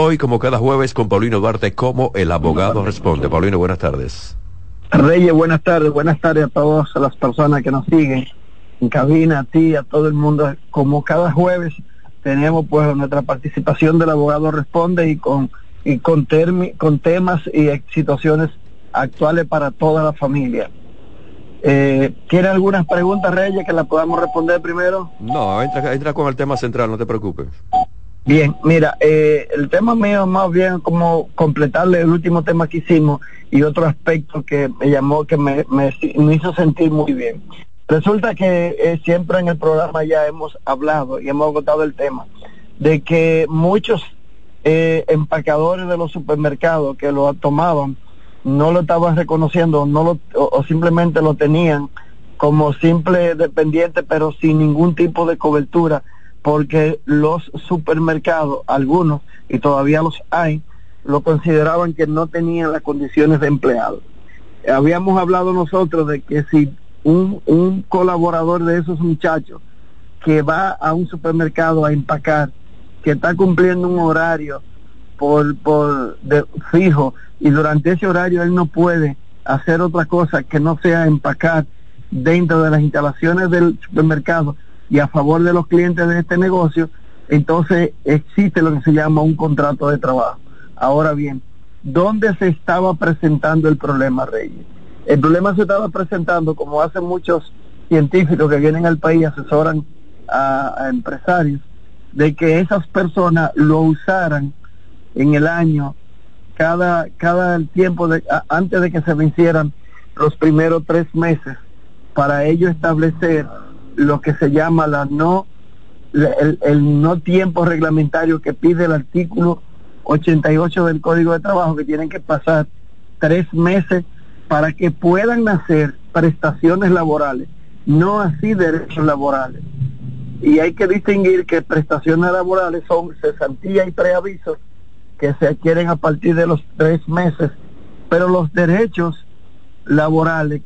Hoy, como cada jueves, con Paulino Duarte, como el abogado responde. Paulino, buenas tardes. Reyes, buenas tardes. Buenas tardes a todas las personas que nos siguen en cabina, a ti, a todo el mundo. Como cada jueves tenemos pues nuestra participación del abogado responde y con y con, con temas y situaciones actuales para toda la familia. Eh, ¿Tiene algunas preguntas, Reyes, que las podamos responder primero? No, entra, entra con el tema central, no te preocupes. Bien, mira, eh, el tema mío más bien como completarle el último tema que hicimos y otro aspecto que me llamó, que me, me, hizo sentir muy bien. Resulta que eh, siempre en el programa ya hemos hablado y hemos agotado el tema de que muchos eh, empacadores de los supermercados que lo tomaban no lo estaban reconociendo no lo, o, simplemente lo tenían como simple dependiente pero sin ningún tipo de cobertura porque los supermercados, algunos, y todavía los hay, lo consideraban que no tenían las condiciones de empleado. Habíamos hablado nosotros de que si un, un colaborador de esos muchachos que va a un supermercado a empacar, que está cumpliendo un horario por, por de, fijo y durante ese horario él no puede hacer otra cosa que no sea empacar dentro de las instalaciones del supermercado y a favor de los clientes de este negocio, entonces existe lo que se llama un contrato de trabajo. Ahora bien, ¿dónde se estaba presentando el problema, Reyes? El problema se estaba presentando, como hacen muchos científicos que vienen al país y asesoran a, empresarios, de que esas personas lo usaran en el año cada, cada tiempo de, antes de que se vencieran los primeros tres meses para ello establecer lo que se llama la no el, no tiempo reglamentario que pide el artículo 88 del Código de Trabajo, que tienen que pasar tres meses para que puedan hacer prestaciones laborales, no así derechos laborales. Y hay que distinguir que prestaciones laborales son cesantía y preavisos que se adquieren a partir de los tres meses, pero los derechos laborales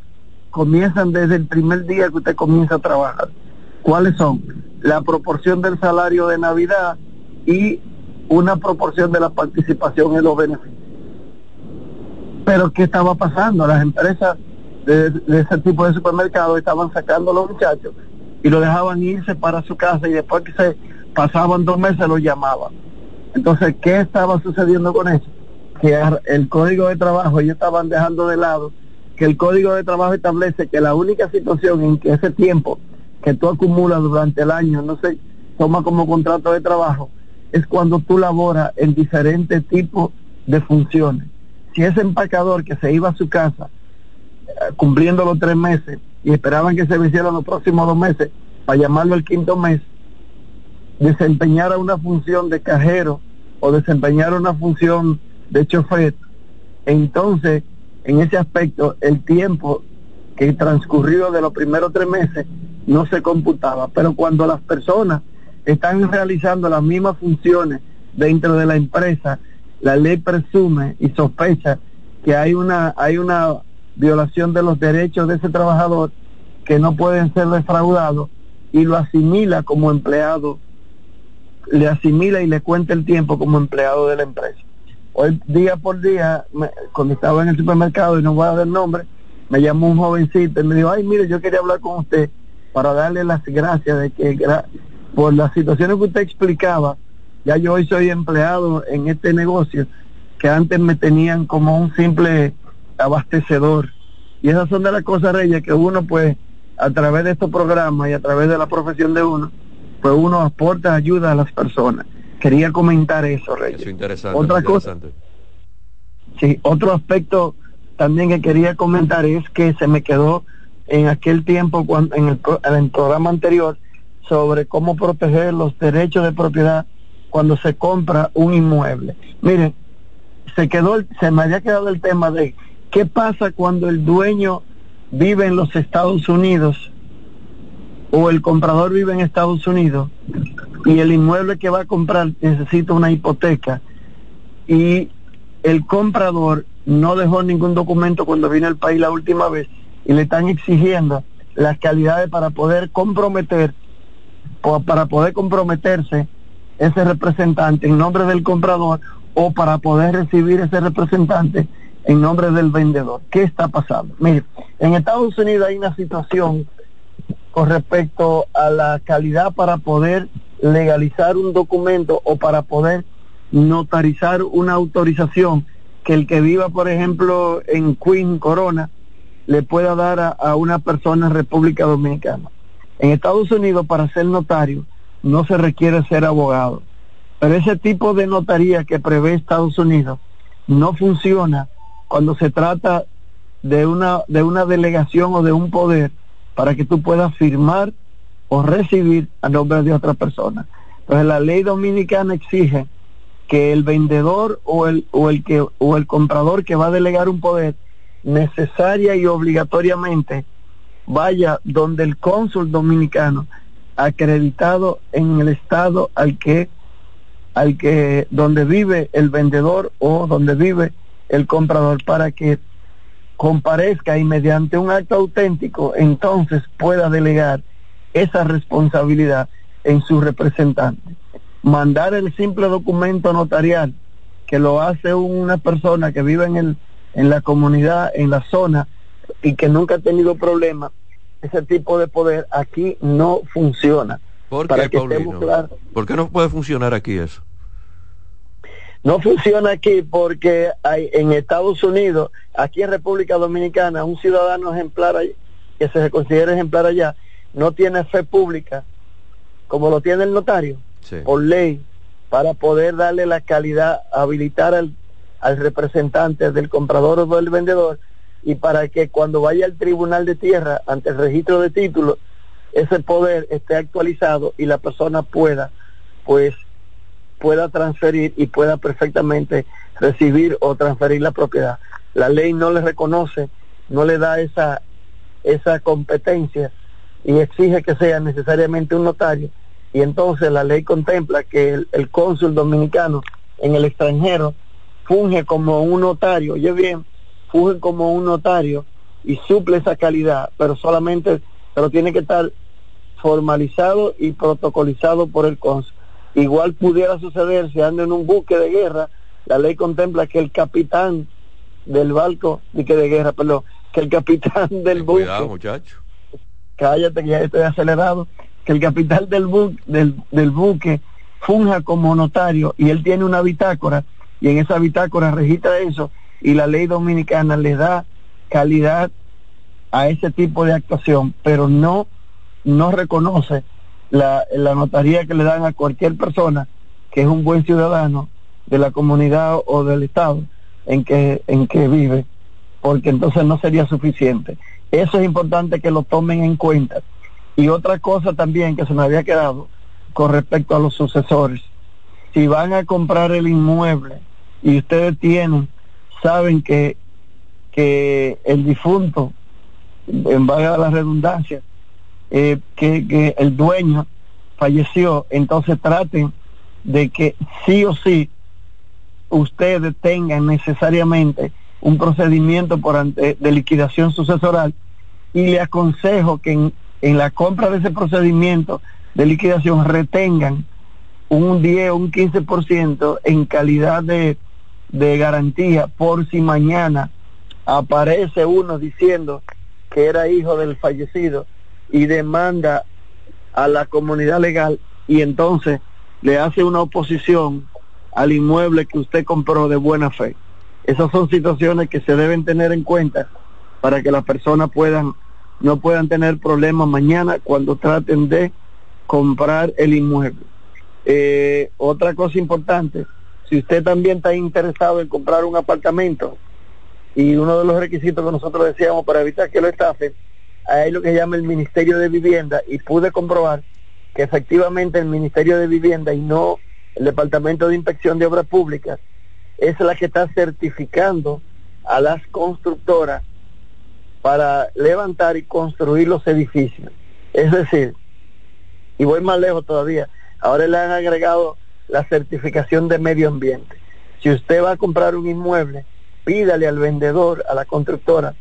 comienzan desde el primer día que usted comienza a trabajar. ¿Cuáles son? La proporción del salario de Navidad y una proporción de la participación en los beneficios. Pero ¿qué estaba pasando? Las empresas de, ese tipo de supermercados estaban sacando a los muchachos y lo dejaban irse para su casa y después que se pasaban dos meses lo llamaban. Entonces, ¿qué estaba sucediendo con eso? Que el código de trabajo ellos estaban dejando de lado que el Código de Trabajo establece que la única situación en que ese tiempo que tú acumulas durante el año no se toma como contrato de trabajo es cuando tú laboras en diferentes tipos de funciones. Si ese empacador que se iba a su casa eh, cumpliendo los tres meses y esperaban que se vencieran los próximos dos meses para llamarlo el quinto mes, desempeñara una función de cajero o desempeñara una función de chofer, entonces en ese aspecto el tiempo que transcurrió de los primeros tres meses no se computaba, pero cuando las personas están realizando las mismas funciones dentro de la empresa, la ley presume y sospecha que hay una hay una violación de los derechos de ese trabajador que no pueden ser defraudados y lo asimila como empleado, le asimila y le cuenta el tiempo como empleado de la empresa. Hoy día por día, cuando estaba en el supermercado, y no voy a dar nombre, me llamó un jovencito y me dijo, ay, mire, yo quería hablar con usted para darle las gracias de que por las situaciones que usted explicaba, ya yo hoy soy empleado en este negocio que antes me tenían como un simple abastecedor. Y esas son de las cosas, Reyes, que uno pues a través de estos programas y a través de la profesión de uno, pues uno aporta ayuda a las personas. Quería comentar eso, Reyes. Eso interesante. Otra interesante. cosa. Sí, otro aspecto también que quería comentar es que se me quedó en aquel tiempo, cuando, en, el, en el programa anterior, sobre cómo proteger los derechos de propiedad cuando se compra un inmueble. Miren, se quedó, se me había quedado el tema de qué pasa cuando el dueño vive en los Estados Unidos o el comprador vive en Estados Unidos y el inmueble que va a comprar necesita una hipoteca y el comprador no dejó ningún documento cuando vino al país la última vez y le están exigiendo las calidades para poder comprometer o para poder comprometerse ese representante en nombre del comprador o para poder recibir ese representante en nombre del vendedor. ¿Qué está pasando? Mire, en Estados Unidos hay una situación con respecto a la calidad para poder legalizar un documento o para poder notarizar una autorización que el que viva, por ejemplo, en Queen Corona, le pueda dar a, una persona en República Dominicana. En Estados Unidos, para ser notario, no se requiere ser abogado. Pero ese tipo de notaría que prevé Estados Unidos no funciona cuando se trata de una, de una delegación o de un poder para que tú puedas firmar o recibir a nombre de otra persona. Entonces la ley dominicana exige que el vendedor o el, o el que o el comprador que va a delegar un poder necesaria y obligatoriamente vaya donde el cónsul dominicano acreditado en el estado al que al que donde vive el vendedor o donde vive el comprador para que comparezca y mediante un acto auténtico entonces pueda delegar esa responsabilidad en su representante. Mandar el simple documento notarial que lo hace una persona que vive en el en la comunidad, en la zona y que nunca ha tenido problemas, ese tipo de poder aquí no funciona. ¿Por qué, ¿Por qué no puede funcionar aquí eso? No funciona aquí porque hay, en Estados Unidos, aquí en República Dominicana, un ciudadano ejemplar que se considera ejemplar allá, no tiene fe pública como lo tiene el notario, por ley, para poder darle la calidad, habilitar al, al representante del comprador o del vendedor y para que cuando vaya al tribunal de tierra ante el registro de títulos, ese poder esté actualizado y la persona pueda, pues, pueda transferir y pueda perfectamente recibir o transferir la propiedad. La ley no le reconoce, no le da esa, esa competencia y exige que sea necesariamente un notario. Y entonces la ley contempla que el, el cónsul dominicano en el extranjero funge como un notario, oye bien, funge como un notario y suple esa calidad, pero solamente, pero tiene que estar formalizado y protocolizado por el cónsul. Igual pudiera suceder si anda en un buque de guerra, la ley contempla que el capitán del barco, de que de guerra, perdón, que el capitán del buque. Cuidado, muchacho. Cállate que ya estoy acelerado. Que el capitán del buque, del, del buque funja como notario y él tiene una bitácora y en esa bitácora registra eso y la ley dominicana le da calidad a ese tipo de actuación, pero no, no reconoce la, la notaría que le dan a cualquier persona que es un buen ciudadano de la comunidad o del estado en que, en que vive, porque entonces no sería suficiente. Eso es importante que lo tomen en cuenta. Y otra cosa también que se me había quedado con respecto a los sucesores. Si van a comprar el inmueble y ustedes tienen saben que, que el difunto, en base a la redundancia, eh, que, el dueño falleció, entonces traten de que sí o sí ustedes tengan necesariamente un procedimiento por ante, de liquidación sucesoral y le aconsejo que en, en, la compra de ese procedimiento de liquidación retengan un 10 o un 15% en calidad de de garantía por si mañana aparece uno diciendo que era hijo del fallecido y demanda a la comunidad legal y entonces le hace una oposición al inmueble que usted compró de buena fe. Esas son situaciones que se deben tener en cuenta para que las personas puedan no puedan tener problemas mañana cuando traten de comprar el inmueble. Eh, otra cosa importante, si usted también está interesado en comprar un apartamento y uno de los requisitos que nosotros decíamos para evitar que lo estafen, hay lo que se llama el Ministerio de Vivienda y pude comprobar que efectivamente el Ministerio de Vivienda y no el Departamento de Inspección de Obras Públicas es la que está certificando a las constructoras para levantar y construir los edificios. Es decir, y voy más lejos todavía, ahora le han agregado la certificación de medio ambiente. Si usted va a comprar un inmueble, pídale al vendedor, a la constructora,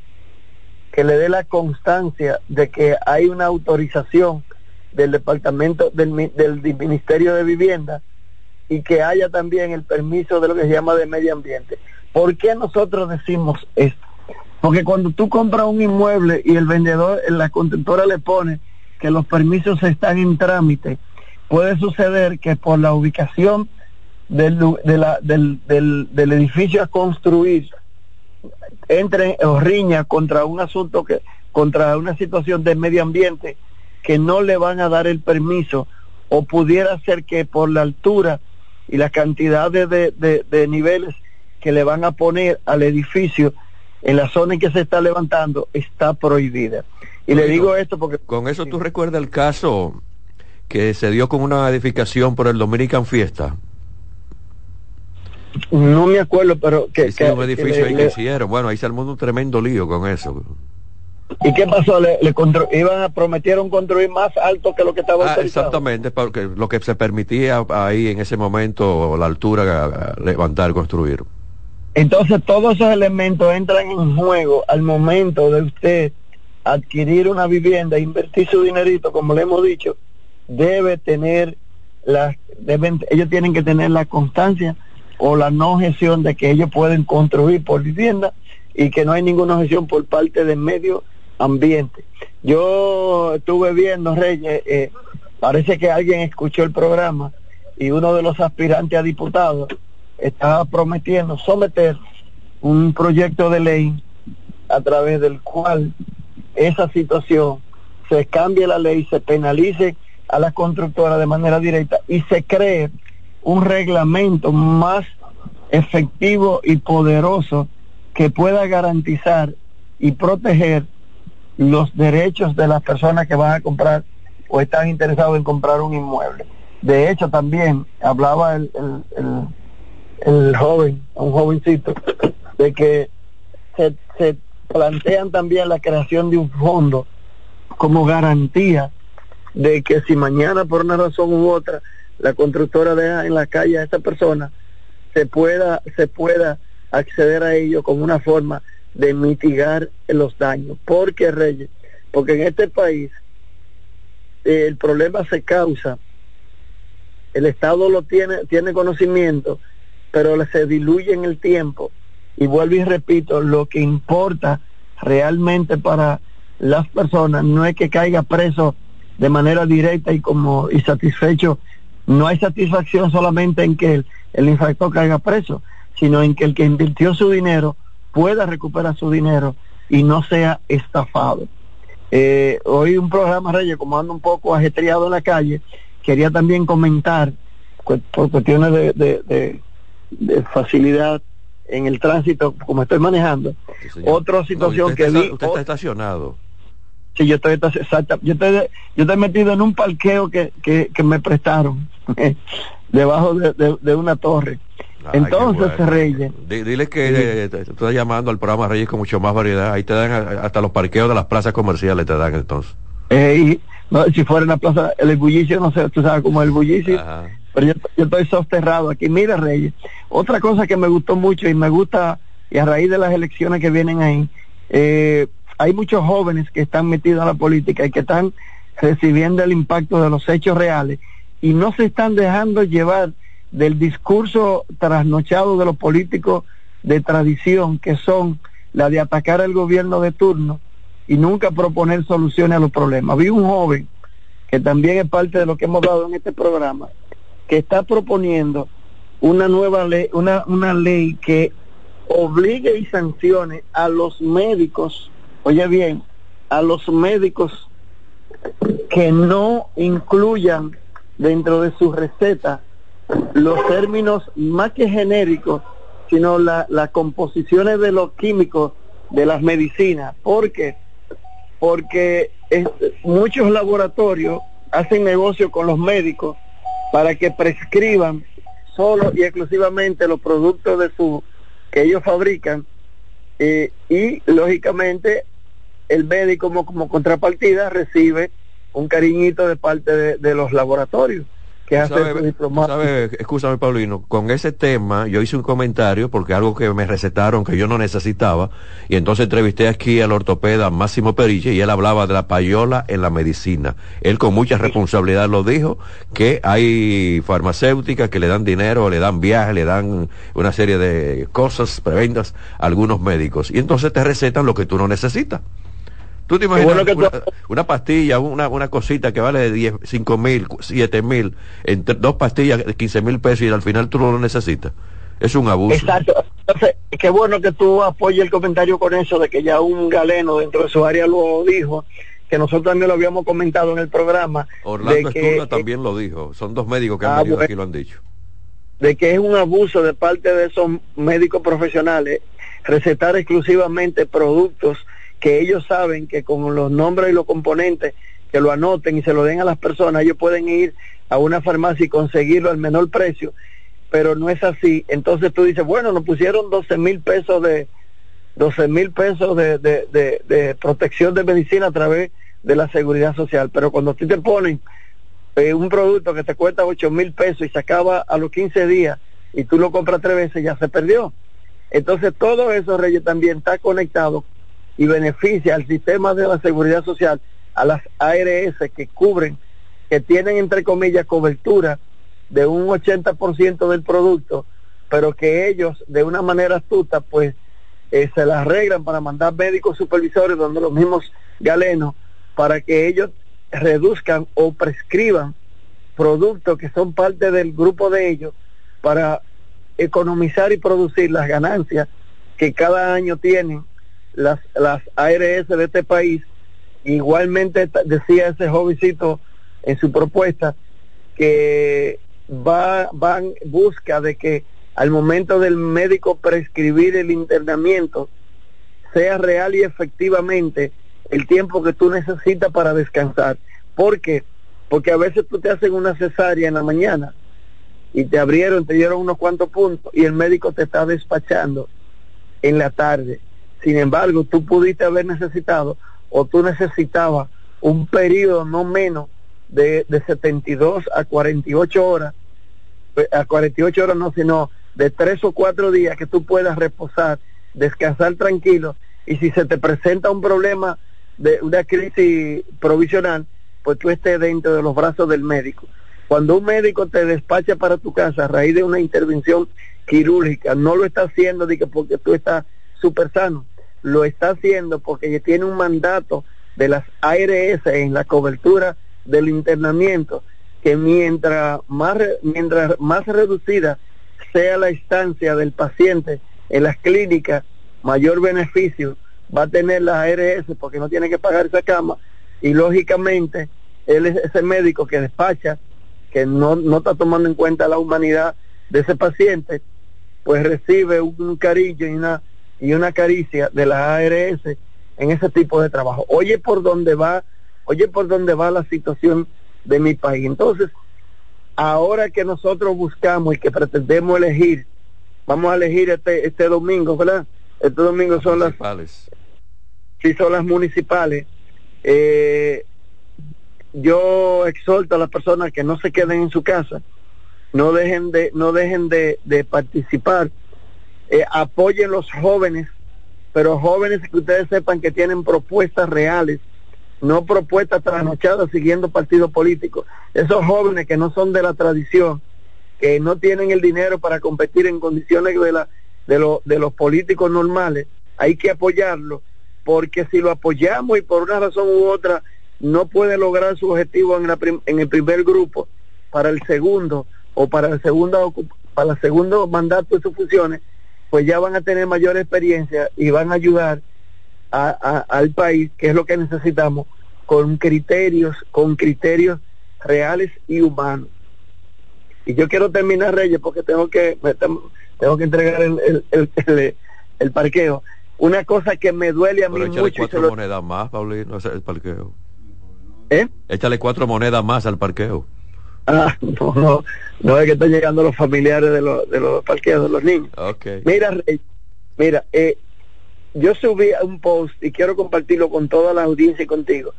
que le dé la constancia de que hay una autorización del departamento del, del Ministerio de Vivienda y que haya también el permiso de lo que se llama de medio ambiente. ¿Por qué nosotros decimos esto? Porque cuando tú compras un inmueble y el vendedor, en la constructora le pone que los permisos están en trámite, puede suceder que por la ubicación del, del, del, edificio a construir entre o riña contra un asunto que contra una situación de medio ambiente que no le van a dar el permiso o pudiera ser que por la altura y la cantidad de, de, niveles que le van a poner al edificio en la zona en que se está levantando está prohibida. Y le digo esto porque... Con eso tú recuerdas el caso que se dio con una edificación por el Dominican Fiesta. No me acuerdo, pero que... un edificio ahí que hicieron. Bueno, ahí se armó un tremendo lío con eso. ¿Y qué pasó? Le, iban a prometieron construir más alto que lo que estaba ah, Exactamente, porque lo que se permitía ahí en ese momento, la altura, levantar, construir. Entonces todos esos elementos entran en juego al momento de usted adquirir una vivienda, invertir su dinerito, como le hemos dicho, debe tener la, deben, ellos tienen que tener la constancia o la no gestión de que ellos pueden construir por vivienda y que no hay ninguna gestión por parte del medio ambiente. Yo estuve viendo, Reyes, eh, parece que alguien escuchó el programa y uno de los aspirantes a diputados estaba prometiendo someter un proyecto de ley a través del cual esa situación se cambie la ley, se penalice a la constructora de manera directa y se cree un reglamento más efectivo y poderoso que pueda garantizar y proteger los derechos de las personas que van a comprar o están interesados en comprar un inmueble. De hecho, también hablaba el, el, el, joven, un jovencito, de que se, se plantean también la creación de un fondo como garantía de que si mañana por una razón u otra la constructora deja en la calle a esta persona, se pueda, se pueda acceder a ello como una forma de mitigar los daños. porque Reyes? Porque en este país eh, el problema se causa, el Estado lo tiene, tiene conocimiento, pero se diluye en el tiempo. Y vuelvo y repito, lo que importa realmente para las personas no es que caiga preso de manera directa y como y satisfecho. No hay satisfacción solamente en que el, el infractor caiga preso, sino en que el que invirtió su dinero pueda recuperar su dinero y no sea estafado. Eh, hoy un programa, Reyes, como ando un poco ajetreado en la calle, quería también comentar, por cuestiones de, facilidad en el tránsito, como estoy manejando, otra situación que vi... Usted está estacionado. Sí, yo estoy, exacta, yo estoy, yo estoy metido en un parqueo que, que, que me prestaron, debajo de una torre. Entonces, Reyes. Dile que te estoy llamando al programa Reyes con mucho más variedad. Ahí te dan hasta los parqueos de las plazas comerciales, te dan entonces. Eh, si fuera en la plaza, el bullicio, no sé, tú sabes cómo es el bullicio. Pero yo, estoy sosterrado aquí. Mira, Reyes, otra cosa que me gustó mucho y me gusta, y a raíz de las elecciones que vienen ahí, eh, hay muchos jóvenes que están metidos en la política y que están recibiendo el impacto de los hechos reales y no se están dejando llevar del discurso trasnochado de los políticos de tradición, que son la de atacar al gobierno de turno y nunca proponer soluciones a los problemas. Vi un joven, que también es parte de lo que hemos dado en este programa, que está proponiendo una nueva ley, una, una ley que obligue y sancione a los médicos, oye bien, a los médicos que no incluyan dentro de su receta los términos más que genéricos, sino las composiciones de los químicos de las medicinas. ¿Por qué? Porque muchos laboratorios hacen negocio con los médicos para que prescriban solo y exclusivamente los productos de su que ellos fabrican eh, y lógicamente el médico como, como contrapartida recibe un cariñito de parte de los laboratorios que hace sabe, diplomático. escúchame, Paulino, con ese tema yo hice un comentario porque algo que me recetaron que yo no necesitaba y entonces entrevisté aquí al ortopeda Máximo Periche y él hablaba de la payola en la medicina. Él con mucha responsabilidad lo dijo que hay farmacéuticas que le dan dinero, le dan viajes, le dan una serie de cosas, preventas a algunos médicos y entonces te recetan lo que tú no necesitas. Tú te imaginas una, pastilla, una, una cosita que vale de 10, 5 mil, 7 mil, entre dos pastillas de 15 mil pesos y al final tú no lo necesitas. Es un abuso. Exacto. Entonces, qué bueno que tú apoyes el comentario con eso de que ya un galeno dentro de su área lo dijo, que nosotros también lo habíamos comentado en el programa. Orlando de también lo dijo. Son dos médicos que han ah, venido aquí lo han dicho. De que es un abuso de parte de esos médicos profesionales recetar exclusivamente productos que ellos saben que con los nombres y los componentes que lo anoten y se lo den a las personas, ellos pueden ir a una farmacia y conseguirlo al menor precio, pero no es así. Entonces tú dices, bueno, nos pusieron 12 mil pesos de 12 mil pesos de, de, de, protección de medicina a través de la seguridad social, pero cuando tú te ponen eh, un producto que te cuesta 8 mil pesos y se acaba a los 15 días y tú lo compras tres veces, ya se perdió. Entonces todo eso, Reyes, también está conectado y beneficia al sistema de la seguridad social, a las ARS que cubren, que tienen entre comillas cobertura de un 80% del producto, pero que ellos de una manera astuta pues eh, se las arreglan para mandar médicos supervisores donde los mismos galenos para que ellos reduzcan o prescriban productos que son parte del grupo de ellos para economizar y producir las ganancias que cada año tienen las, las ARS de este país. Igualmente decía ese jovencito en su propuesta que va, van busca de que al momento del médico prescribir el internamiento sea real y efectivamente el tiempo que tú necesitas para descansar. ¿Por qué? Porque a veces tú te hacen una cesárea en la mañana y te abrieron, te dieron unos cuantos puntos y el médico te está despachando en la tarde sin embargo, tú pudiste haber necesitado o tú necesitabas un periodo no menos de, de 72 a 48 horas, eh, a 48 horas no, sino de tres o cuatro días que tú puedas reposar, descansar tranquilo y si se te presenta un problema de una crisis provisional, pues tú estés dentro de los brazos del médico. Cuando un médico te despacha para tu casa a raíz de una intervención quirúrgica, no lo está haciendo porque tú estás súper sano, lo está haciendo porque tiene un mandato de las ARS en la cobertura del internamiento que mientras más mientras más reducida sea la estancia del paciente en las clínicas mayor beneficio va a tener la ARS porque no tiene que pagar esa cama. Y lógicamente él es ese médico que despacha que no, no está tomando en cuenta la humanidad de ese paciente pues recibe un cariño y una y una caricia de la ARS en ese tipo de trabajo. Oye por dónde va, oye por dónde va la situación de mi país. Entonces, ahora que nosotros buscamos y que pretendemos elegir, vamos a elegir este, este domingo, ¿verdad? Este domingo son las Sí, son las municipales. Eh, yo exhorto a las personas que no se queden en su casa, no dejen de, no dejen de, de participar eh, apoyen los jóvenes, pero jóvenes que ustedes sepan que tienen propuestas reales, no propuestas trasnochadas siguiendo partidos políticos. Esos jóvenes que no son de la tradición, que no tienen el dinero para competir en condiciones de, la, de, de los políticos normales, hay que apoyarlo, porque si lo apoyamos y por una razón u otra no puede lograr su objetivo en, la en el primer grupo, para el segundo o para el segundo, para el segundo mandato de sus funciones, pues ya van a tener mayor experiencia y van a ayudar al país, que es lo que necesitamos, con criterios, con criterios reales y humanos. Y yo quiero terminar, Reyes, porque tengo que, tengo que entregar el, el, el, parqueo. Una cosa que me duele a mí mucho. cuatro monedas más, Paulino, el parqueo. ¿Eh? Échale cuatro monedas más al parqueo. Ah, no, no, no es que están llegando los familiares de los, de los parqueos de los niños. Mira, mira, eh, yo subí un post y quiero compartirlo con toda la audiencia y contigo,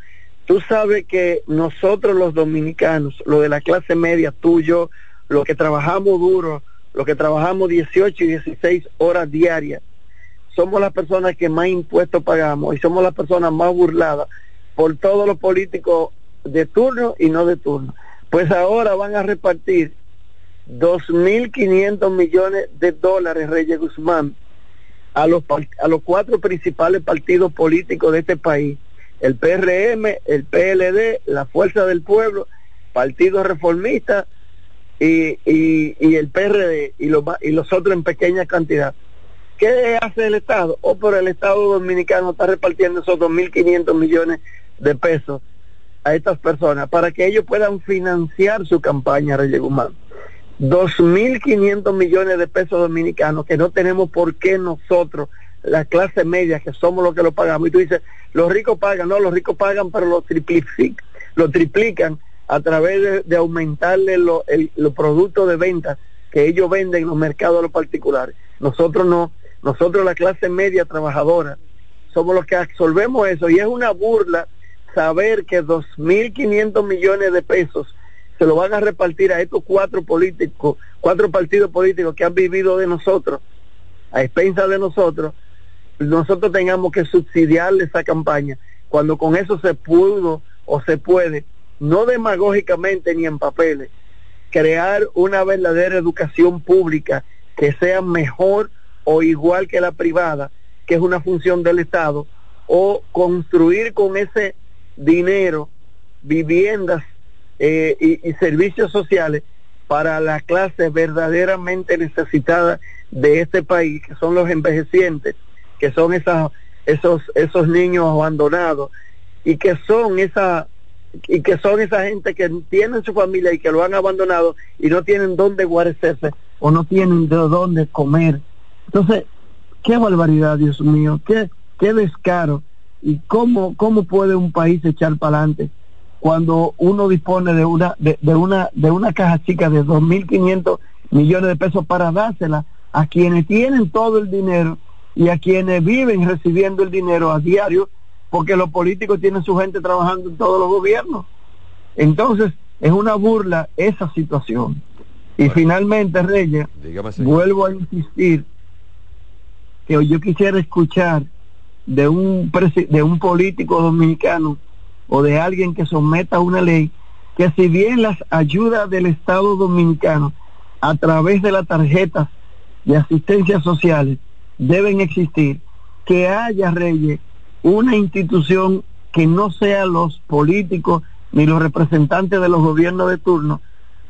Tú sabes que nosotros los dominicanos, lo de la clase media, tuyo, los que trabajamos duro, los que trabajamos 18 y 16 horas diarias, somos las personas que más impuestos pagamos y somos las personas más burladas por todos los políticos de turno y no de turno. Pues ahora van a repartir 2.500 millones de dólares, Reyes Guzmán, a los, a los cuatro principales partidos políticos de este país, el PRM, el PLD, la Fuerza del Pueblo, Partido Reformista y, y, el PRD y los, y los otros en pequeña cantidad. ¿Qué hace el Estado? O oh, por el Estado dominicano está repartiendo esos 2.500 millones de pesos a estas personas para que ellos puedan financiar su campaña, Reyes Guzmán. 2.500 millones de pesos dominicanos que no tenemos por qué nosotros, la clase media, que somos los que lo pagamos. Y tú dices, los ricos pagan, no, los ricos pagan, pero lo triplican, lo triplican a través de, aumentarle los productos de venta que ellos venden en los mercados a los particulares. Nosotros no, nosotros la clase media trabajadora somos los que absorbemos eso y es una burla saber que 2.500 millones de pesos se lo van a repartir a estos cuatro políticos, cuatro partidos políticos que han vivido de nosotros, a expensas de nosotros, nosotros tengamos que subsidiarle esa campaña, cuando con eso se pudo o se puede, no demagógicamente ni en papeles, crear una verdadera educación pública que sea mejor o igual que la privada, que es una función del Estado, o construir con ese dinero viviendas eh, y, servicios sociales para la clase verdaderamente necesitada de este país, que son los envejecientes, que son esas, esos, esos niños abandonados y que son esa y que son esa gente que tienen su familia y que lo han abandonado y no tienen dónde guarecerse o no tienen de dónde comer. Entonces, qué barbaridad, Dios mío, qué, qué descaro y cómo, cómo puede un país echar para adelante cuando uno dispone de una, de, una, de una caja chica de 2.500 millones de pesos para dársela a quienes tienen todo el dinero y a quienes viven recibiendo el dinero a diario, porque los políticos tienen su gente trabajando en todos los gobiernos. Entonces, es una burla esa situación. Y finalmente, Reyes, vuelvo a insistir que yo quisiera escuchar de un, de un político dominicano o de alguien que someta una ley que si bien las ayudas del Estado dominicano a través de las tarjetas de asistencia sociales deben existir, que haya, Reyes, una institución que no sea los políticos ni los representantes de los gobiernos de turno,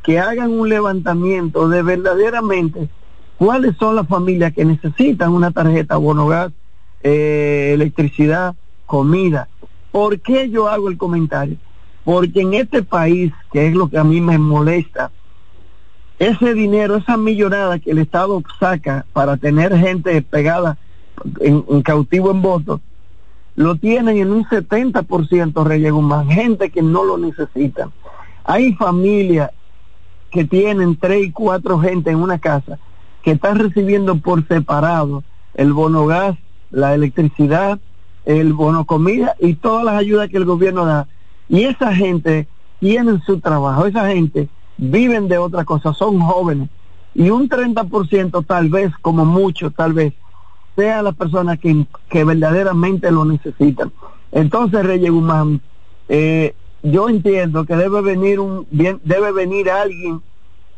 que hagan un levantamiento de verdaderamente cuáles son las familias que necesitan una tarjeta bono gas, eh, electricidad, comida, ¿Por qué yo hago el comentario? Porque en este país, que es lo que a mí me molesta, ese dinero, esa millonada que el Estado saca para tener gente pegada en, cautivo en votos, lo tienen en un 70% Reyes Guzmán, gente que no lo necesita. Hay familias que tienen tres y cuatro gente en una casa que están recibiendo por separado el bono gas, la electricidad, el bono comida y todas las ayudas que el gobierno da. Y esa gente tiene su trabajo, esa gente viven de otra cosa, son jóvenes. Y un 30% tal vez, como mucho, tal vez, sea la persona que, que verdaderamente lo necesitan. Entonces, Reyes Guzmán, eh, yo entiendo que debe venir un bien, debe venir alguien,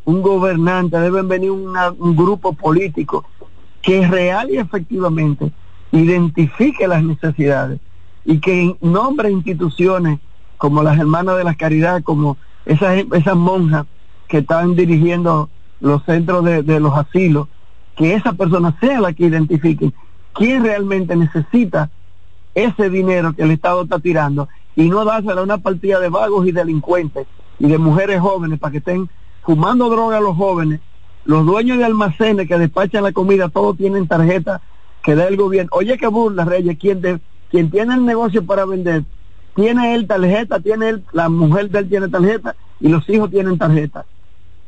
un gobernante, debe venir un grupo político que real y efectivamente identifique las necesidades y que nombre instituciones como las hermanas de la caridad, como esas, esas monjas que están dirigiendo los centros de, los asilos, que esa persona sea la que identifique quién realmente necesita ese dinero que el Estado está tirando y no dárselo a una partida de vagos y delincuentes y de mujeres jóvenes para que estén fumando droga a los jóvenes. Los dueños de almacenes que despachan la comida, todos tienen tarjeta que da el gobierno. Oye, qué burla, Reyes, quien, de, quien tiene el negocio para vender, tiene él tarjeta, tiene él, la mujer de él tiene tarjeta y los hijos tienen tarjeta.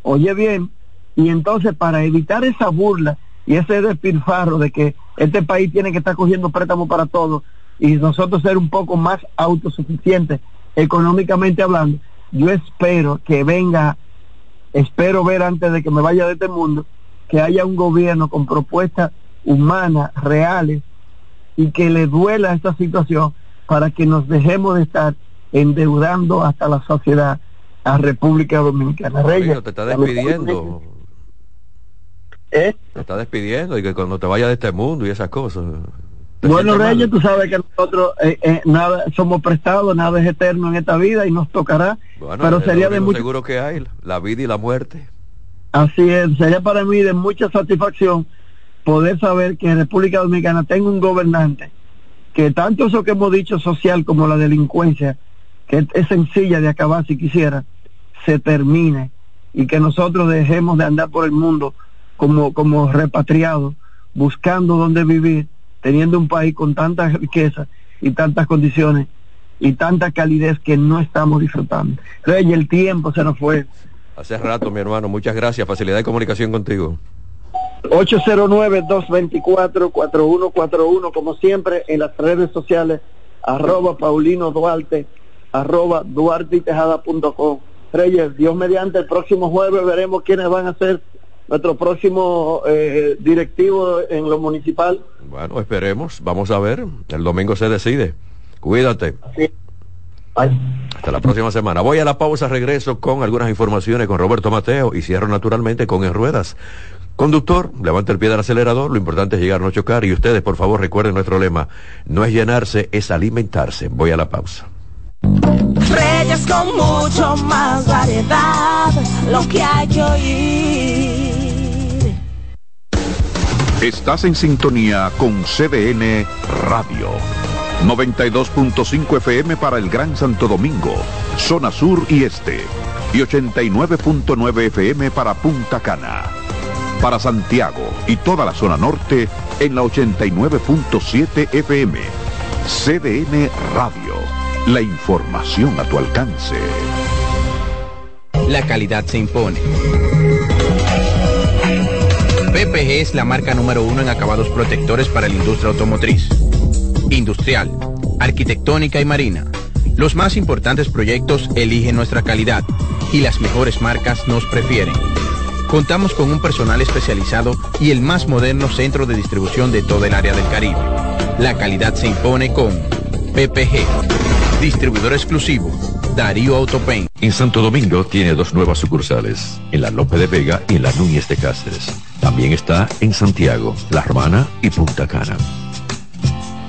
Oye bien, y entonces para evitar esa burla y ese despilfarro de que este país tiene que estar cogiendo préstamos para todo y nosotros ser un poco más autosuficientes económicamente hablando, yo espero que venga, espero ver antes de que me vaya de este mundo, que haya un gobierno con propuestas humanas, reales, y que le duela esta situación para que nos dejemos de estar endeudando hasta la sociedad a República Dominicana. Reyes, te está despidiendo. ¿Eh? Te está despidiendo y que cuando te vaya de este mundo y esas cosas. Bueno, Reyes, tú sabes que nosotros eh, eh, nada somos prestados, nada es eterno en esta vida y nos tocará. pero sería de mucho seguro que hay la vida y la muerte. Así es, sería para mí de mucha satisfacción poder saber que en República Dominicana tengo un gobernante que tanto eso que hemos dicho social como la delincuencia, que es sencilla de acabar si quisiera, se termine y que nosotros dejemos de andar por el mundo como, como repatriados, buscando dónde vivir teniendo un país con tanta riqueza y tantas condiciones y tanta calidez que no estamos disfrutando. Rey, el tiempo se nos fue. Hace rato, mi hermano. Muchas gracias. Facilidad de comunicación contigo. 809-224-4141, como siempre, en las redes sociales, arroba Paulino Duarte, arroba duartetejada.com. Reyes, Dios mediante, el próximo jueves veremos quiénes van a ser nuestro próximo eh, directivo en lo municipal. Bueno, esperemos, vamos a ver, el domingo se decide. Cuídate. Hasta la próxima semana. Voy a la pausa, regreso con algunas informaciones con Roberto Mateo y cierro naturalmente con En Ruedas. Conductor, levante el pie del acelerador, lo importante es llegar a no chocar y ustedes por favor recuerden nuestro lema, no es llenarse, es alimentarse. Voy a la pausa. Reyes con mucho más variedad, lo que hay que oír. Estás en sintonía con CDN Radio. 92.5 FM para el Gran Santo Domingo, zona sur y este. Y 89.9 FM para Punta Cana. Para Santiago y toda la zona norte en la 89.7 FM. CDN Radio. La información a tu alcance. La calidad se impone PPG es la marca número uno en acabados protectores para la industria automotriz, industrial, arquitectónica y marina. Los más importantes proyectos eligen nuestra calidad y las mejores marcas nos prefieren. Contamos con un personal especializado y el más moderno centro de distribución de todo el área del Caribe. La calidad se impone con PPG, distribuidor exclusivo, Darío Autopain. En Santo Domingo tiene dos nuevas sucursales, en la Lope de Vega y en la Núñez de Cáceres. También está en Santiago, La Romana y Punta Cana.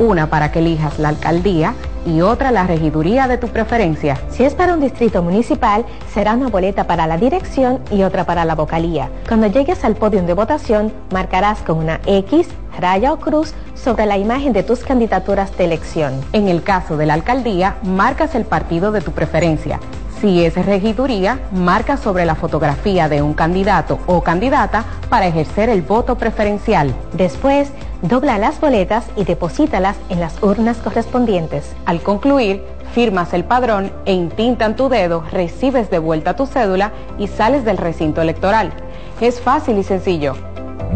una para que elijas la alcaldía y otra la regiduría de tu preferencia. Si es para un distrito municipal, será una boleta para la dirección y otra para la vocalía. Cuando llegues al podio de votación, marcarás con una X, raya o cruz sobre la imagen de tus candidaturas de elección. En el caso de la alcaldía, marcas el partido de tu preferencia. Si es regiduría, marca sobre la fotografía de un candidato o candidata para ejercer el voto preferencial. Después, dobla las boletas y deposítalas en las urnas correspondientes. Al concluir, firmas el padrón e intintan tu dedo, recibes de vuelta tu cédula y sales del recinto electoral. Es fácil y sencillo.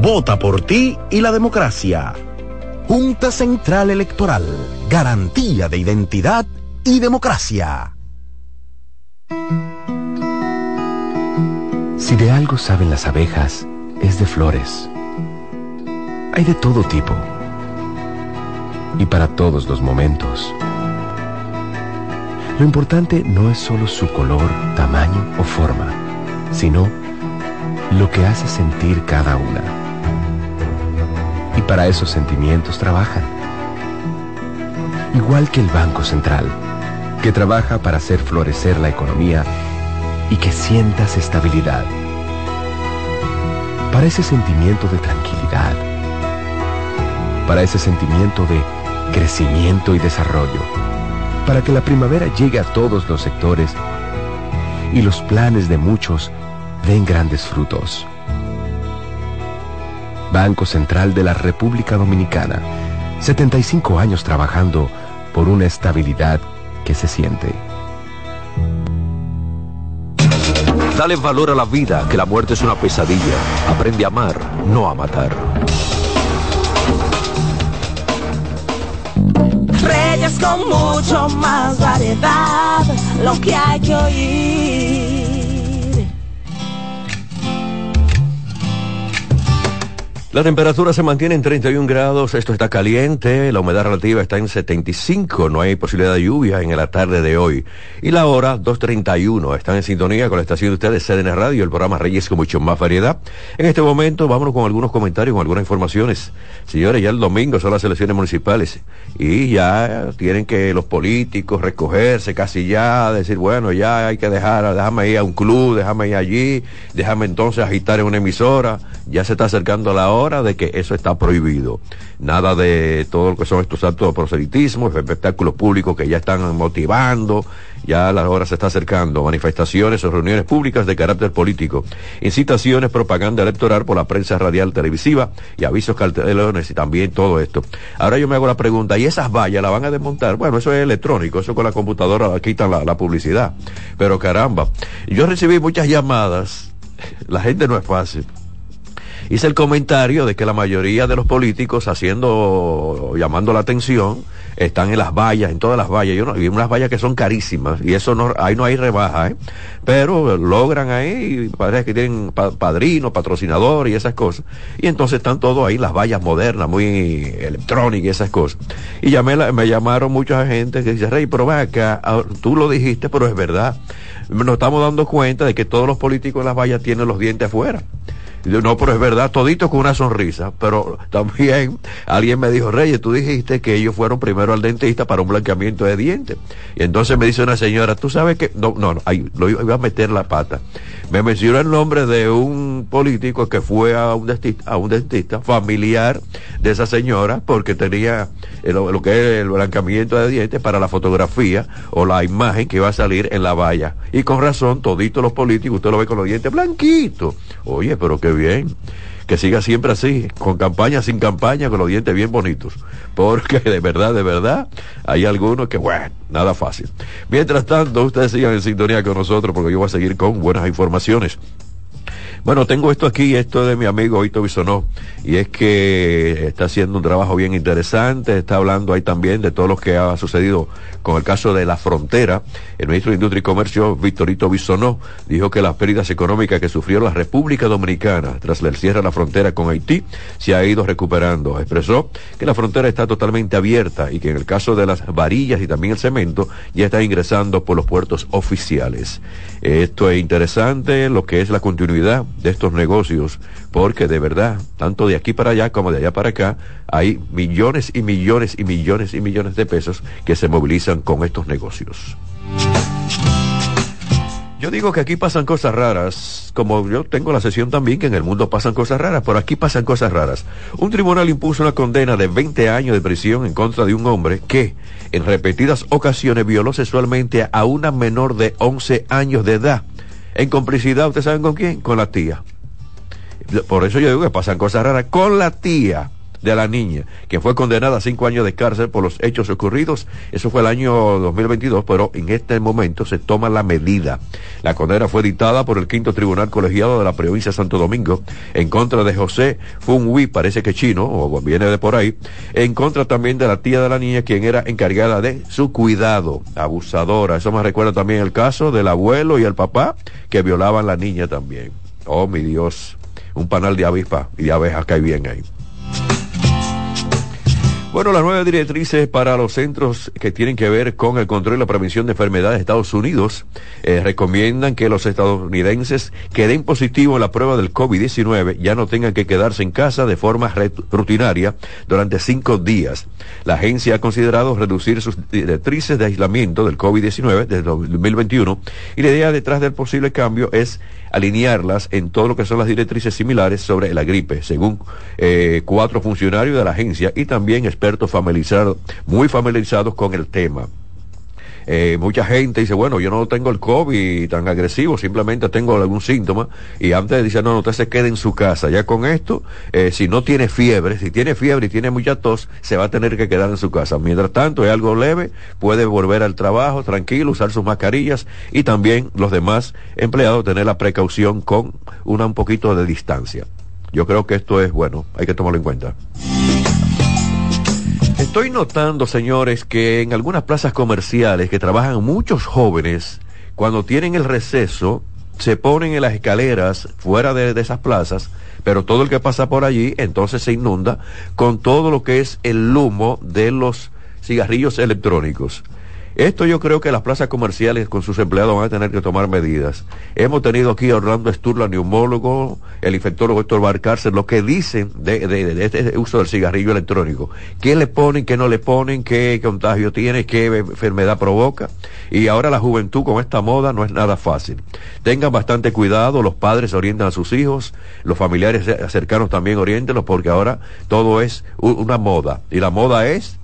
Vota por ti y la democracia. Junta Central Electoral. Garantía de identidad y democracia. Si de algo saben las abejas, es de flores hay de todo tipo y para todos los momentos. Lo importante no es solo su color, tamaño o forma, sino lo que hace sentir cada una. Y para esos sentimientos trabajan. Igual que el Banco Central, que trabaja para hacer florecer la economía y que sientas estabilidad. Para ese sentimiento de tranquilidad para ese sentimiento de crecimiento y desarrollo, para que la primavera llegue a todos los sectores y los planes de muchos den grandes frutos. Banco Central de la República Dominicana, 75 años trabajando por una estabilidad que se siente. Dale valor a la vida, que la muerte es una pesadilla. Aprende a amar, no a matar. Mucho más variedad, lo que hay que oír. La temperatura se mantiene en 31 grados, esto está caliente, la humedad relativa está en 75, no hay posibilidad de lluvia en la tarde de hoy. Y la hora 2.31, están en sintonía con la estación de ustedes, CDN Radio, el programa Reyes con mucho más variedad. En este momento vámonos con algunos comentarios, con algunas informaciones. Señores, ya el domingo son las elecciones municipales y ya tienen que los políticos recogerse casi ya, decir, bueno, ya hay que dejar, déjame ir a un club, déjame ir allí, déjame entonces agitar en una emisora, ya se está acercando la hora de que eso está prohibido. Nada de todo lo que son estos actos de proselitismo, espectáculos públicos que ya están motivando, ya la hora se está acercando, manifestaciones o reuniones públicas de carácter político, incitaciones, propaganda electoral por la prensa radial televisiva y avisos cartelones y también todo esto. Ahora yo me hago la pregunta, ¿y esas vallas la van a desmontar? Bueno, eso es electrónico, eso con la computadora quitan la publicidad. Pero caramba, yo recibí muchas llamadas, la gente no es fácil hice el comentario de que la mayoría de los políticos haciendo, llamando la atención, están en las vallas, en todas las vallas. Yo no, y unas vallas que son carísimas y eso no, ahí no hay rebaja, ¿eh? pero logran ahí, parece que tienen padrino, patrocinador y esas cosas. Y entonces están todos ahí, las vallas modernas, muy electrónicas y esas cosas. Y me llamaron mucha gente que dice, Rey, pero ve acá, ah, tú lo dijiste, pero es verdad. Nos estamos dando cuenta de que todos los políticos en las vallas tienen los dientes afuera. No, pero es verdad, todito con una sonrisa. Pero también alguien me dijo, Reyes, tú dijiste que ellos fueron primero al dentista para un blanqueamiento de dientes. Y entonces me dice una señora, tú sabes que, no, no, no ahí, lo iba a meter la pata. Me mencionó el nombre de un político que fue a un dentista, a un dentista familiar de esa señora porque tenía lo, que es el blanqueamiento de dientes para la fotografía o la imagen que iba a salir en la valla. Y con razón, toditos los políticos, usted lo ve con los dientes blanquitos. Oye, pero qué bien. Que siga siempre así, con campaña, sin campaña, con los dientes bien bonitos. Porque de verdad, de verdad, hay algunos que, bueno, nada fácil. Mientras tanto, ustedes sigan en sintonía con nosotros porque yo voy a seguir con buenas informaciones. Bueno, tengo esto aquí, esto de mi amigo Hito Bisonó, y es que está haciendo un trabajo bien interesante, está hablando ahí también de todo lo que ha sucedido con el caso de la frontera. El ministro de Industria y Comercio, Victorito Bisonó, dijo que las pérdidas económicas que sufrió la República Dominicana tras el cierre de la frontera con Haití se ha ido recuperando. Expresó que la frontera está totalmente abierta y que en el caso de las varillas y también el cemento ya está ingresando por los puertos oficiales. Esto es interesante, lo que es la continuidad de estos negocios, porque de verdad, tanto de aquí para allá como de allá para acá, hay millones y millones y millones y millones de pesos que se movilizan con estos negocios. Yo digo que aquí pasan cosas raras, como yo tengo la sesión también que en el mundo pasan cosas raras, pero aquí pasan cosas raras. Un tribunal impuso una condena de 20 años de prisión en contra de un hombre que en repetidas ocasiones violó sexualmente a una menor de 11 años de edad en complicidad, ¿ustedes saben con quién? Con la tía. Por eso yo digo que pasan cosas raras con la tía de la niña, que fue condenada a cinco años de cárcel por los hechos ocurridos. Eso fue el año 2022, pero en este momento se toma la medida. La condena fue dictada por el quinto tribunal colegiado de la provincia de Santo Domingo en contra de José Funwi, parece que chino, o viene de por ahí, en contra también de la tía de la niña, quien era encargada de su cuidado, abusadora. Eso me recuerda también el caso del abuelo y el papá que violaban a la niña también. Oh, mi Dios, un panal de avispa y de abejas cae bien ahí. Bueno, las nueve directrices para los centros que tienen que ver con el control y la prevención de enfermedades de Estados Unidos eh, recomiendan que los estadounidenses que den positivo en la prueba del COVID-19 ya no tengan que quedarse en casa de forma rutinaria durante cinco días. La agencia ha considerado reducir sus directrices de aislamiento del COVID-19 desde 2021 y la idea detrás del posible cambio es alinearlas en todo lo que son las directrices similares sobre la gripe, según eh, cuatro funcionarios de la agencia y también expertos familiarizados, muy familiarizados con el tema. Eh, mucha gente dice, bueno, yo no tengo el COVID tan agresivo, simplemente tengo algún síntoma. Y antes dice, no, no, usted se quede en su casa. Ya con esto, eh, si no tiene fiebre, si tiene fiebre y tiene mucha tos, se va a tener que quedar en su casa. Mientras tanto, es algo leve, puede volver al trabajo tranquilo, usar sus mascarillas y también los demás empleados tener la precaución con una un poquito de distancia. Yo creo que esto es bueno, hay que tomarlo en cuenta. Estoy notando, señores, que en algunas plazas comerciales que trabajan muchos jóvenes, cuando tienen el receso, se ponen en las escaleras fuera de, esas plazas, pero todo el que pasa por allí entonces se inunda con todo lo que es el humo de los cigarrillos electrónicos. Esto yo creo que las plazas comerciales con sus empleados van a tener que tomar medidas. Hemos tenido aquí a Orlando Sturla, neumólogo, el infectólogo Héctor Barcárcel, lo que dicen de, de, de, este uso del cigarrillo electrónico. ¿Qué le ponen, qué no le ponen, qué contagio tiene, qué enfermedad provoca? Y ahora la juventud con esta moda no es nada fácil. Tengan bastante cuidado, los padres orientan a sus hijos, los familiares cercanos también orientenlos, porque ahora todo es una moda. Y la moda es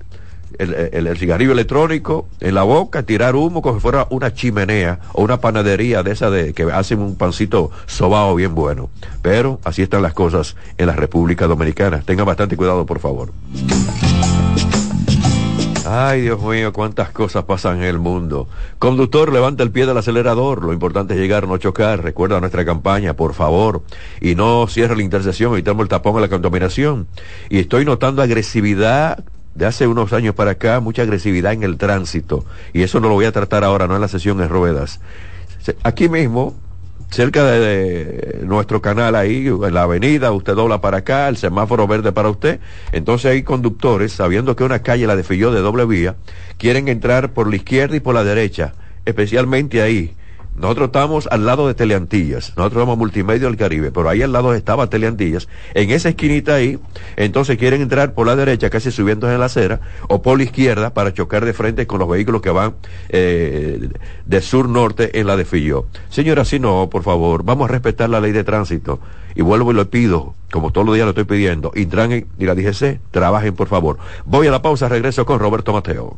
el, el, cigarrillo electrónico en la boca, tirar humo como si fuera una chimenea o una panadería de esa de que hacen un pancito sobao bien bueno. Pero así están las cosas en la República Dominicana. Tengan bastante cuidado, por favor. Ay, Dios mío, cuántas cosas pasan en el mundo. Conductor, levanta el pie del acelerador. Lo importante es llegar, no chocar. Recuerda nuestra campaña, por favor. Y no cierre la intersección, evitamos el tapón a la contaminación. Y estoy notando agresividad de hace unos años para acá, mucha agresividad en el tránsito. Y eso no lo voy a tratar ahora, no en la sesión en ruedas. Aquí mismo, cerca de, nuestro canal ahí, en la avenida, usted dobla para acá, el semáforo verde para usted. Entonces hay conductores, sabiendo que una calle la de Filló de doble vía, quieren entrar por la izquierda y por la derecha, especialmente ahí. Nosotros estamos al lado de Teleantillas, nosotros somos multimedia del Caribe, pero ahí al lado estaba Teleantillas, en esa esquinita ahí, entonces quieren entrar por la derecha, casi subiendo en la acera, o por la izquierda para chocar de frente con los vehículos que van eh, de sur-norte en la de Filló. Señora, si no, por favor, vamos a respetar la ley de tránsito. Y vuelvo y lo pido, como todos los días lo estoy pidiendo, y, y la DGC, trabajen por favor. Voy a la pausa, regreso con Roberto Mateo.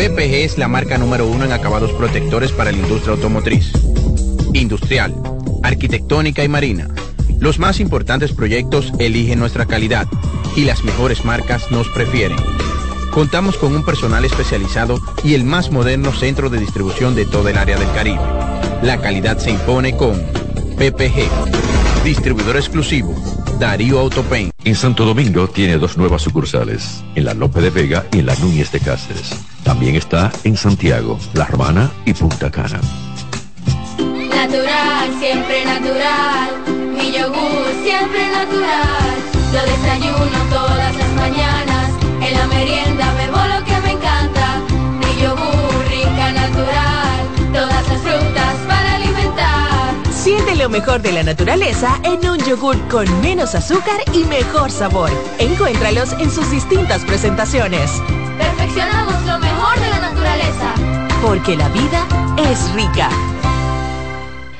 PPG es la marca número uno en acabados protectores para la industria automotriz, industrial, arquitectónica y marina. Los más importantes proyectos eligen nuestra calidad y las mejores marcas nos prefieren. Contamos con un personal especializado y el más moderno centro de distribución de toda el área del Caribe. La calidad se impone con PPG, distribuidor exclusivo, Darío Autopain. En Santo Domingo tiene dos nuevas sucursales, en la Lope de Vega y en la Núñez de Cáceres. También está en Santiago, La Romana y Punta Cana. Natural, siempre natural. Mi yogur, siempre natural. Lo desayuno todas las mañanas. En la merienda bebo lo que me encanta. Mi yogur, rica, natural. Todas las frutas para alimentar. Siente lo mejor de la naturaleza en un yogur con menos azúcar y mejor sabor. Encuéntralos en sus distintas presentaciones. Perfeccionamos lo mejor. Porque la vida es rica.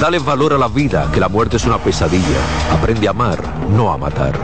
Dale valor a la vida, que la muerte es una pesadilla. Aprende a amar, no a matar.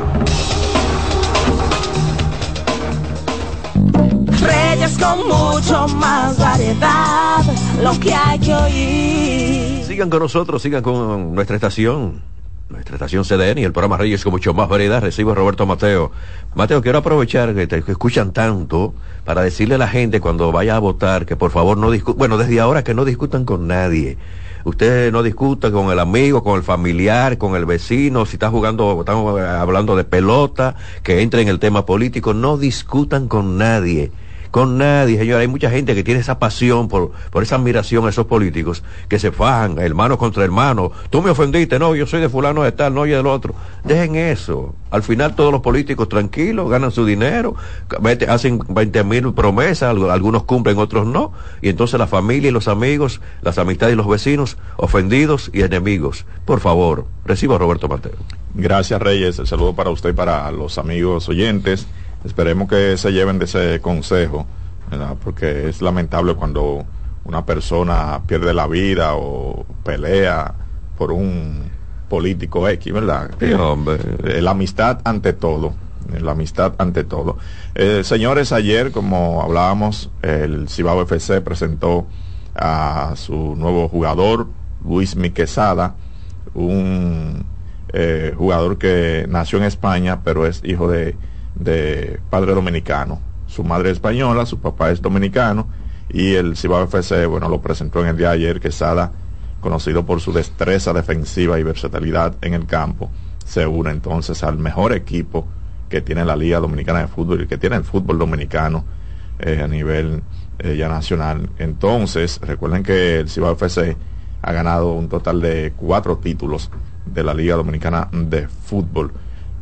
Reyes con mucho más variedad, lo que hay que oír. Sigan con nosotros, sigan con nuestra estación, nuestra estación CDN y el programa Reyes con mucho más variedad. Recibo a Roberto Mateo. Mateo, quiero aprovechar que te que escuchan tanto para decirle a la gente cuando vaya a votar que por favor no discutan, bueno, desde ahora que no discutan con nadie. Usted no discuta con el amigo, con el familiar, con el vecino, si está jugando, estamos hablando de pelota, que entre en el tema político, no discutan con nadie con nadie, señor. Hay mucha gente que tiene esa pasión por, por esa admiración a esos políticos que se fajan, hermano contra hermano. Tú me ofendiste, no, yo soy de fulano de tal, no, yo del otro. Dejen eso. Al final todos los políticos tranquilos, ganan su dinero, hacen 20 mil promesas, algu- algunos cumplen, otros no. Y entonces la familia y los amigos, las amistades y los vecinos, ofendidos y enemigos. Por favor, reciba a Roberto Mateo. Gracias Reyes, el saludo para usted y para los amigos oyentes. Esperemos que se lleven de ese consejo, ¿verdad? porque es lamentable cuando una persona pierde la vida o pelea por un político X, ¿verdad? Sí, hombre. Eh, la amistad ante todo, eh, la amistad ante todo. Eh, señores, ayer, como hablábamos, el Cibao FC presentó a su nuevo jugador, Luis Miquesada, un eh, jugador que nació en España, pero es hijo de, de padre dominicano. Su madre es española, su papá es dominicano, y el Cibao FC, bueno, lo presentó en el día de ayer, Quesada, conocido por su destreza defensiva y versatilidad en el campo, se une entonces al mejor equipo que tiene la Liga Dominicana de Fútbol y que tiene el fútbol dominicano eh, a nivel eh, ya nacional. Entonces, recuerden que el Cibao FC ha ganado un total de cuatro títulos de la Liga Dominicana de Fútbol.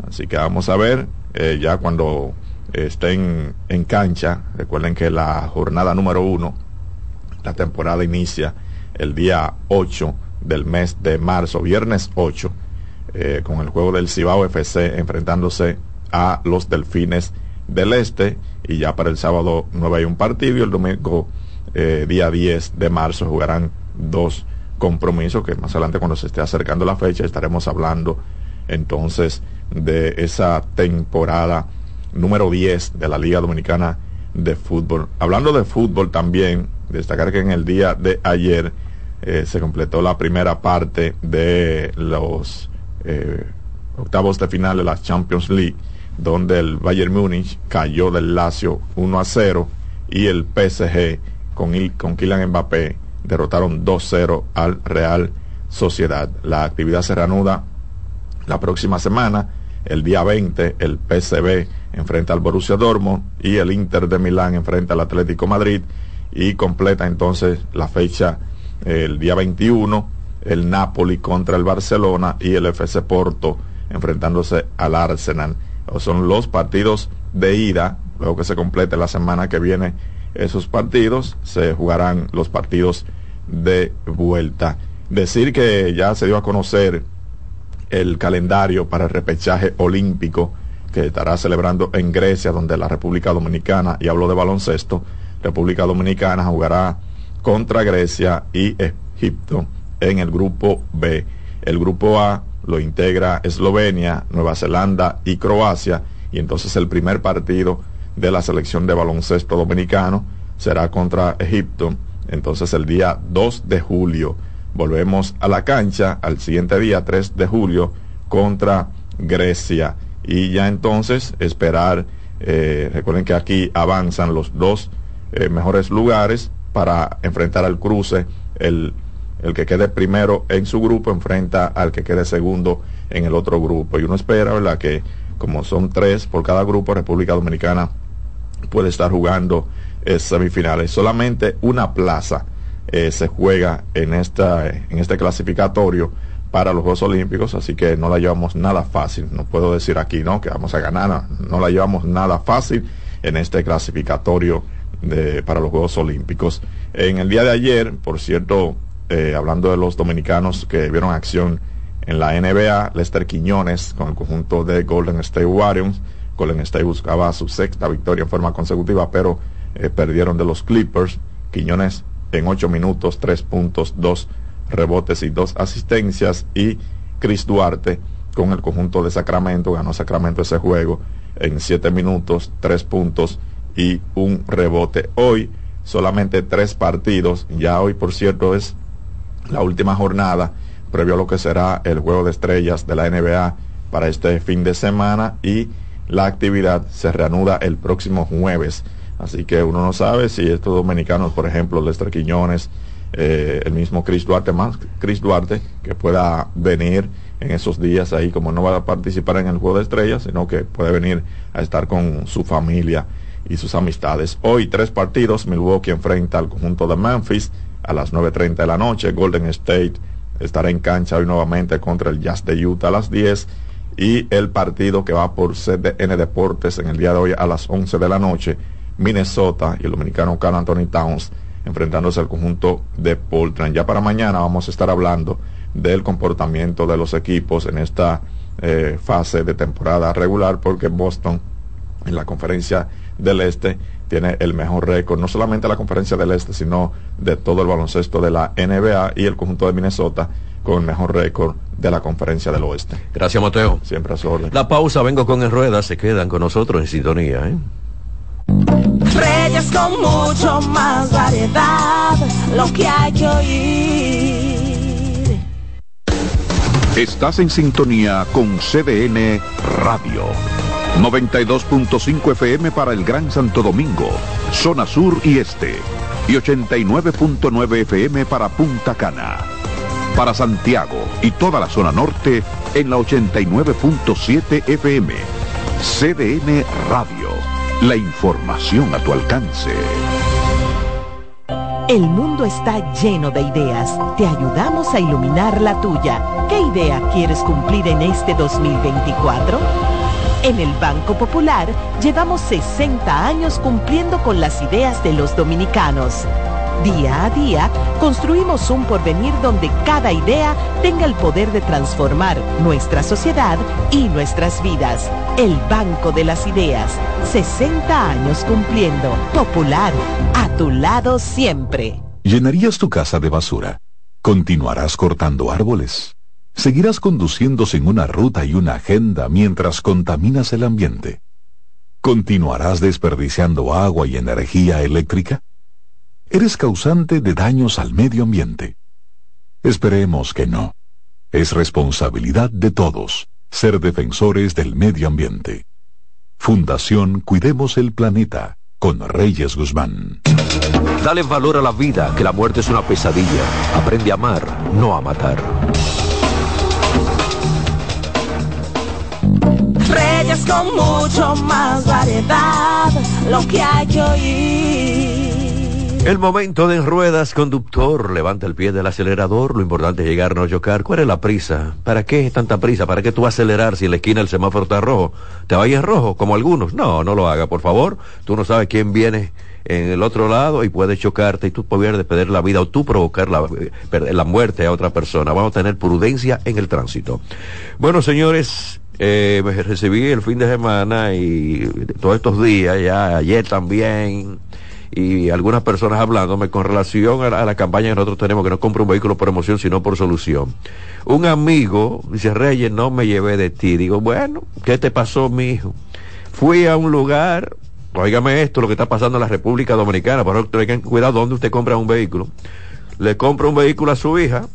Así que vamos a ver, eh, ya cuando estén en cancha, recuerden que la jornada número uno, la temporada inicia el día 8 del mes de marzo, viernes 8, eh, con el juego del Cibao FC enfrentándose a los Delfines del Este y ya para el sábado 9 hay un partido y el domingo eh, día 10 de marzo jugarán dos compromisos que más adelante cuando se esté acercando la fecha estaremos hablando entonces de esa temporada número 10 de la Liga Dominicana de Fútbol. Hablando de fútbol también, destacar que en el día de ayer eh, se completó la primera parte de los eh, octavos de final de la Champions League, donde el Bayern Múnich cayó del Lazio 1 a 0 y el PSG con, Il- con Kylian Mbappé derrotaron 2-0 al Real Sociedad. La actividad se reanuda la próxima semana. El día 20 el PSV enfrenta al Borussia Dortmund y el Inter de Milán enfrenta al Atlético Madrid y completa entonces la fecha eh, el día 21 el Napoli contra el Barcelona y el FC Porto enfrentándose al Arsenal. Son los partidos de ida, luego que se complete la semana que viene esos partidos, se jugarán los partidos de vuelta. Decir que ya se dio a conocer el calendario para el repechaje olímpico que estará celebrando en Grecia, donde la República Dominicana, y hablo de baloncesto, República Dominicana jugará contra Grecia y Egipto en el grupo B. El grupo A lo integra Eslovenia, Nueva Zelanda y Croacia, y entonces el primer partido de la selección de baloncesto dominicano será contra Egipto, entonces el día 2 de julio volvemos a la cancha al siguiente día, 3 de julio, contra Grecia. Y ya entonces esperar, eh, recuerden que aquí avanzan los dos eh, mejores lugares para enfrentar al cruce. El, el que quede primero en su grupo enfrenta al que quede segundo en el otro grupo. Y uno espera, ¿verdad? Que como son tres por cada grupo, República Dominicana puede estar jugando eh, semifinales. Solamente una plaza eh, se juega en, esta, en este clasificatorio para los Juegos Olímpicos, así que no la llevamos nada fácil. No puedo decir aquí, ¿no? Que vamos a ganar, no, la llevamos nada fácil en este clasificatorio de, para los Juegos Olímpicos. En el día de ayer, por cierto, eh, hablando de los dominicanos que vieron acción en la NBA, Lester Quiñones con el conjunto de Golden State Warriors. Golden State buscaba su sexta victoria en forma consecutiva, pero eh, perdieron de los Clippers. Quiñones en ocho minutos, tres puntos, dos rebotes y dos asistencias. Y Chris Duarte con el conjunto de Sacramento, ganó Sacramento ese juego en siete minutos, tres puntos y un rebote. Hoy solamente tres partidos, ya hoy por cierto es la última jornada previo a lo que será el juego de estrellas de la NBA para este fin de semana y la actividad se reanuda el próximo jueves. Así que uno no sabe si estos dominicanos, por ejemplo, Lester Quiñones, eh, el mismo Chris Duarte, más Chris Duarte, que pueda venir en esos días ahí, como no va a participar en el juego de estrellas, sino que puede venir a estar con su familia y sus amistades. Hoy tres partidos, Milwaukee enfrenta al conjunto de Memphis a las 9.30 de la noche, Golden State estará en cancha hoy nuevamente contra el Jazz de Utah a las 10 y el partido que va por CDN Deportes en el día de hoy a las 11 de la noche, Minnesota y el dominicano Carl Anthony Towns enfrentándose al conjunto de Portland. Ya para mañana vamos a estar hablando del comportamiento de los equipos en esta eh, fase de temporada regular porque Boston en la conferencia del Este tiene el mejor récord, no solamente la conferencia del Este, sino de todo el baloncesto de la NBA y el conjunto de Minnesota con el mejor récord de la conferencia del Oeste. Gracias, Mateo. Siempre a su orden. La pausa, vengo con el rueda, se quedan con nosotros en sintonía. ¿eh? Reyes con mucho más variedad, lo que hay que oír. Estás en sintonía con CDN Radio. 92.5 FM para el Gran Santo Domingo, zona sur y este. Y 89.9 FM para Punta Cana. Para Santiago y toda la zona norte en la 89.7 FM. CDN Radio. La información a tu alcance. El mundo está lleno de ideas. Te ayudamos a iluminar la tuya. ¿Qué idea quieres cumplir en este 2024? En el Banco Popular llevamos 60 años cumpliendo con las ideas de los dominicanos. Día a día construimos un porvenir donde cada idea tenga el poder de transformar nuestra sociedad y nuestras vidas. El Banco de las Ideas, 60 años cumpliendo. Popular, a tu lado siempre. ¿Llenarías tu casa de basura? ¿Continuarás cortando árboles? ¿Seguirás conduciendo sin una ruta y una agenda mientras contaminas el ambiente? ¿Continuarás desperdiciando agua y energía eléctrica? ¿Eres causante de daños al medio ambiente? Esperemos que no. Es responsabilidad de todos ser defensores del medio ambiente. Fundación Cuidemos el Planeta con Reyes Guzmán. Dale valor a la vida, que la muerte es una pesadilla. Aprende a amar, no a matar. Reyes con mucho más variedad, lo que hay que oír. El momento de en ruedas, conductor, levanta el pie del acelerador, lo importante es llegar, no chocar. ¿Cuál es la prisa? ¿Para qué es tanta prisa? ¿Para qué tú acelerar si en la esquina el semáforo está rojo? ¿Te vayas rojo, como algunos? No, no lo haga, por favor. Tú no sabes quién viene en el otro lado y puede chocarte y tú puedes perder la vida o tú provocar la, perder la muerte a otra persona. Vamos a tener prudencia en el tránsito. Bueno, señores, eh, me recibí el fin de semana y todos estos días, ya ayer también, y algunas personas hablándome con relación a la, campaña que nosotros tenemos, que no compra un vehículo por emoción, sino por solución. Un amigo dice, Reyes, no me llevé de ti. Digo, bueno, ¿qué te pasó, mi hijo? Fui a un lugar, óigame esto, lo que está pasando en la República Dominicana, pero tengan cuidado dónde usted compra un vehículo. Le compra un vehículo a su hija,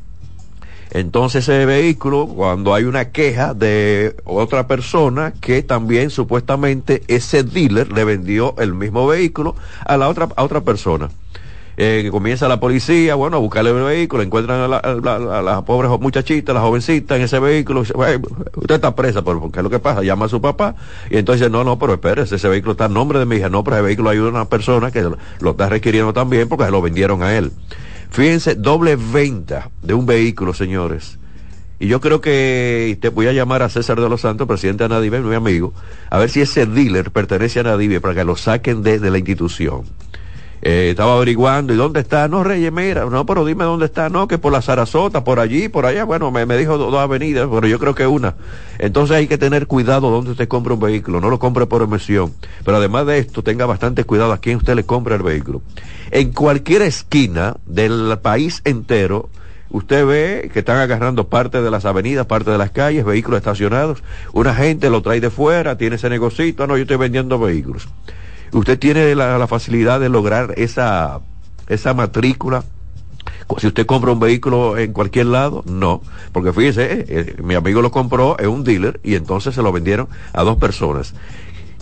entonces ese vehículo, cuando hay una queja de otra persona que también supuestamente ese dealer le vendió el mismo vehículo a la otra, a otra persona. Eh, comienza la policía, bueno, a buscarle el vehículo, encuentran a la, la- a la pobre jo- muchachita, la jovencita en ese vehículo, dice, "Güey, usted está presa, pero ¿qué es lo que pasa? Llama a su papá y entonces, no, no, pero espérese, ese vehículo está a nombre de mi hija, no, pero ese vehículo hay una persona que lo, lo está requiriendo también porque se lo vendieron a él. Fíjense, doble venta de un vehículo, señores. Y yo creo que te voy a llamar a César de los Santos, presidente de Anadive, mi amigo, a ver si ese dealer pertenece a Anadive para que lo saquen de, de la institución. Eh, estaba averiguando, ¿y dónde está? No, Reyes, mira, no, pero dime dónde está, no, que por la Sarasota, por allí, por allá, bueno, me, me dijo do- dos avenidas, pero yo creo que una. Entonces hay que tener cuidado donde usted compra un vehículo, no lo compre por emisión, pero además de esto, tenga bastante cuidado a quién usted le compra el vehículo. En cualquier esquina del país entero, Usted ve que están agarrando parte de las avenidas, parte de las calles, vehículos estacionados. Una gente lo trae de fuera, tiene ese negocito, ah, no, yo estoy vendiendo vehículos. Usted tiene la, facilidad de lograr esa, esa matrícula. Si usted compra un vehículo en cualquier lado, no. Porque fíjese, eh, eh, mi amigo lo compró en un dealer y entonces se lo vendieron a dos personas.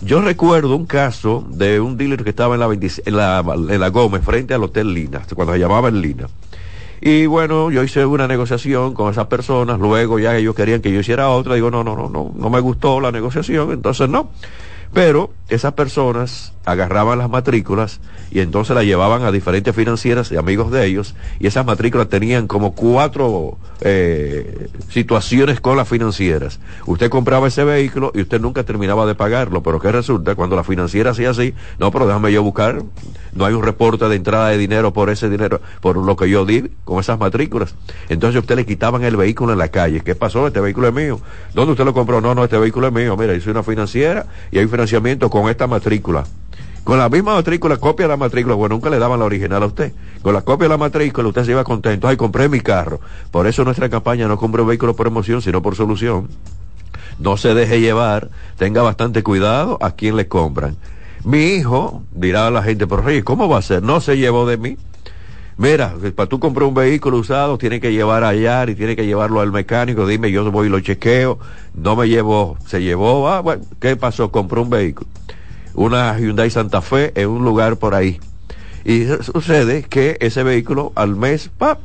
Yo recuerdo un caso de un dealer que estaba en la, 20 en la, en la Gómez, frente al Hotel Lina, cuando se llamaba el Lina. Y bueno, yo hice una negociación con esas personas, luego ya ellos querían que yo hiciera otra, digo, no, no, no, no, no me gustó la negociación, entonces no. Pero esas personas agarraban las matrículas y entonces las llevaban a diferentes financieras y amigos de ellos y esas matrículas tenían como cuatro eh, situaciones con las financieras. Usted compraba ese vehículo y usted nunca terminaba de pagarlo, pero ¿qué resulta? Cuando la financiera hacía así, no, pero déjame yo buscar, no hay un reporte de entrada de dinero por ese dinero, por lo que yo di con esas matrículas. Entonces usted le quitaban el vehículo en la calle. ¿Qué pasó? Este vehículo es mío. ¿Dónde usted lo compró? No, no, este vehículo es mío. Mira, yo soy una financiera y hay un financiamiento con esta matrícula. Con la misma matrícula, copia de la matrícula, bueno, nunca le daban la original a usted. Con la copia de la matrícula, usted se iba contento. Ay, compré mi carro. Por eso nuestra campaña no compre un vehículo por emoción, sino por solución. No se deje llevar, tenga bastante cuidado a quien le compran. Mi hijo, dirá a la gente, pero Reyes, ¿cómo va a ser? No se llevó de mí. Mira, para tú comprar un vehículo usado, tiene que llevar allá y tiene que llevarlo al mecánico. Dime, yo voy y lo chequeo. No me llevó, se llevó. Ah, bueno, ¿qué pasó? Compró un vehículo. Una Hyundai Santa Fe en un lugar por ahí. Y sucede que ese vehículo al mes, ¡pap!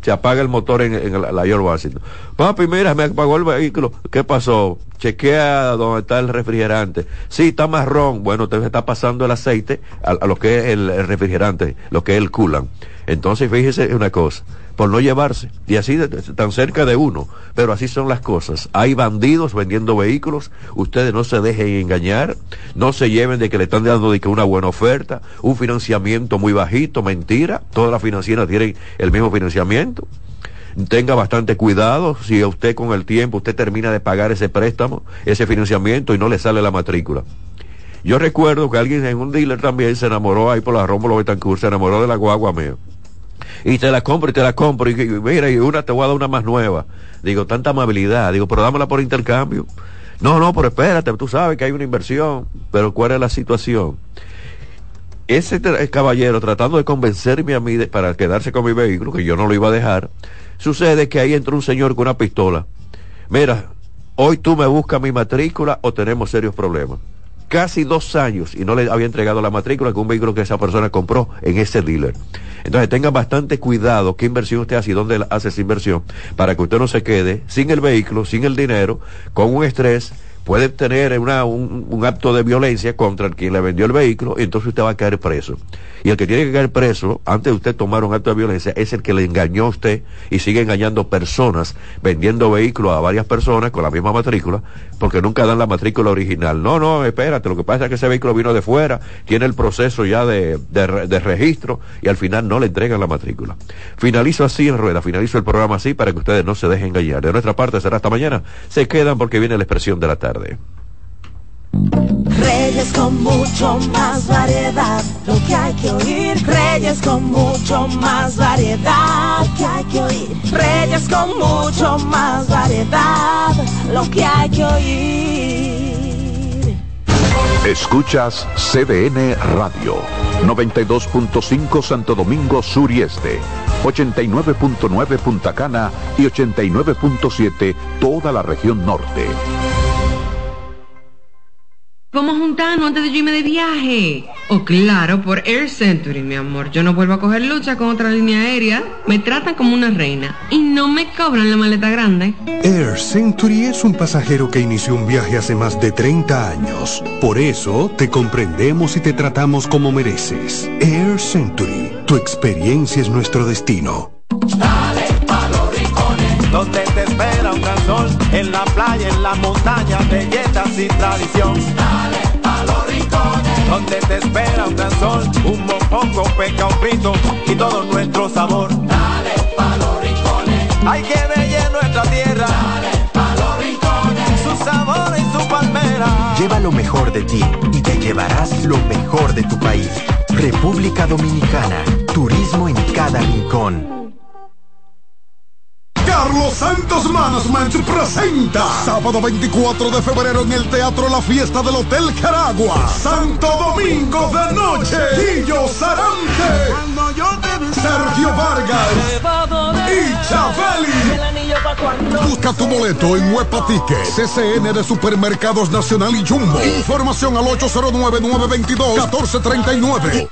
se apaga el motor en, en la, la George Washington. Papi, mira, me apagó el vehículo. ¿Qué pasó? Chequea dónde está el refrigerante. Sí, está marrón. Bueno, te está pasando el aceite a, a lo que es el, el refrigerante, lo que es el coolant. Entonces, fíjese una cosa, por no llevarse, y así de- tan cerca de uno, pero así son las cosas. Hay bandidos vendiendo vehículos, ustedes no se dejen engañar, no se lleven de que le están dando de que una buena oferta, un financiamiento muy bajito, mentira, todas las financieras tienen el mismo financiamiento. Tenga bastante cuidado si usted con el tiempo usted termina de pagar ese préstamo, ese financiamiento y no le sale la matrícula. Yo recuerdo que alguien en un dealer también se enamoró ahí por la Rómulo Betancourt, se enamoró de la guagua mía. Y te la compro y te la compro. Y, mira, y una te voy a dar una más nueva. Digo, tanta amabilidad. Digo, pero dámela por intercambio. No, no, pero espérate, tú sabes que hay una inversión. Pero ¿cuál es la situación? Ese caballero tratando de convencerme a mí para quedarse con mi vehículo, que yo no lo iba a dejar, sucede que ahí entró un señor con una pistola. Mira, hoy tú me buscas mi matrícula o tenemos serios problemas. Casi dos años y no le había entregado la matrícula con un vehículo que esa persona compró en ese dealer. Entonces tengan bastante cuidado qué inversión usted hace y dónde hace esa inversión para que usted no se quede sin el vehículo, sin el dinero, con un estrés puede tener una, un, acto de violencia contra el quien le vendió el vehículo y entonces usted va a caer preso. Y el que tiene que caer preso, antes de usted tomar un acto de violencia, es el que le engañó a usted y sigue engañando personas, vendiendo vehículos a varias personas con la misma matrícula, porque nunca dan la matrícula original. No, no, espérate, lo que pasa es que ese vehículo vino de fuera, tiene el proceso ya de, de, de registro y al final no le entregan la matrícula. Finalizo así en rueda, finalizo el programa así para que ustedes no se dejen engañar. De nuestra parte será hasta mañana. Se quedan porque viene la expresión de la tarde. Reyes con mucho más variedad, lo que hay que oír. Reyes con mucho más variedad, lo que hay que oír. Reyes con mucho más variedad, lo que hay que oír. Escuchas CDN Radio, 92.5 Santo Domingo Sur y Este, 89.9 Punta Cana y 89.7 toda la región norte. Vamos a juntarnos antes de yo irme de viaje. Oh, claro, por Air Century, mi amor. Yo no vuelvo a coger lucha con otra línea aérea. Me tratan como una reina y no me cobran la maleta grande. Air Century es un pasajero que inició un viaje hace más de 30 años. Por eso te comprendemos y te tratamos como mereces. Air Century, Tu experiencia es nuestro destino. Dale pa' los rincones, donde espera un gran sol, en la playa, en la montaña, belletas y tradición. Dale pa' los rincones, donde te espera un gran sol, un mopongo, peca, un frito y todo nuestro sabor. Dale pa' los rincones, hay que bella nuestra tierra. Dale pa' los rincones, su sabor y su palmera. Lleva lo mejor de ti y te llevarás lo mejor de tu país. República Dominicana. Turismo en cada rincón. Carlos Santos Management presenta sábado 24 de febrero en el Teatro La Fiesta del Hotel Caragua. Santo Domingo de Noche. Guillo Sarante. Sergio Vargas. Y Chabeli. Busca tu boleto en Huepa Ticket, CCN de Supermercados Nacional y Jumbo. Información al 809-922-1439.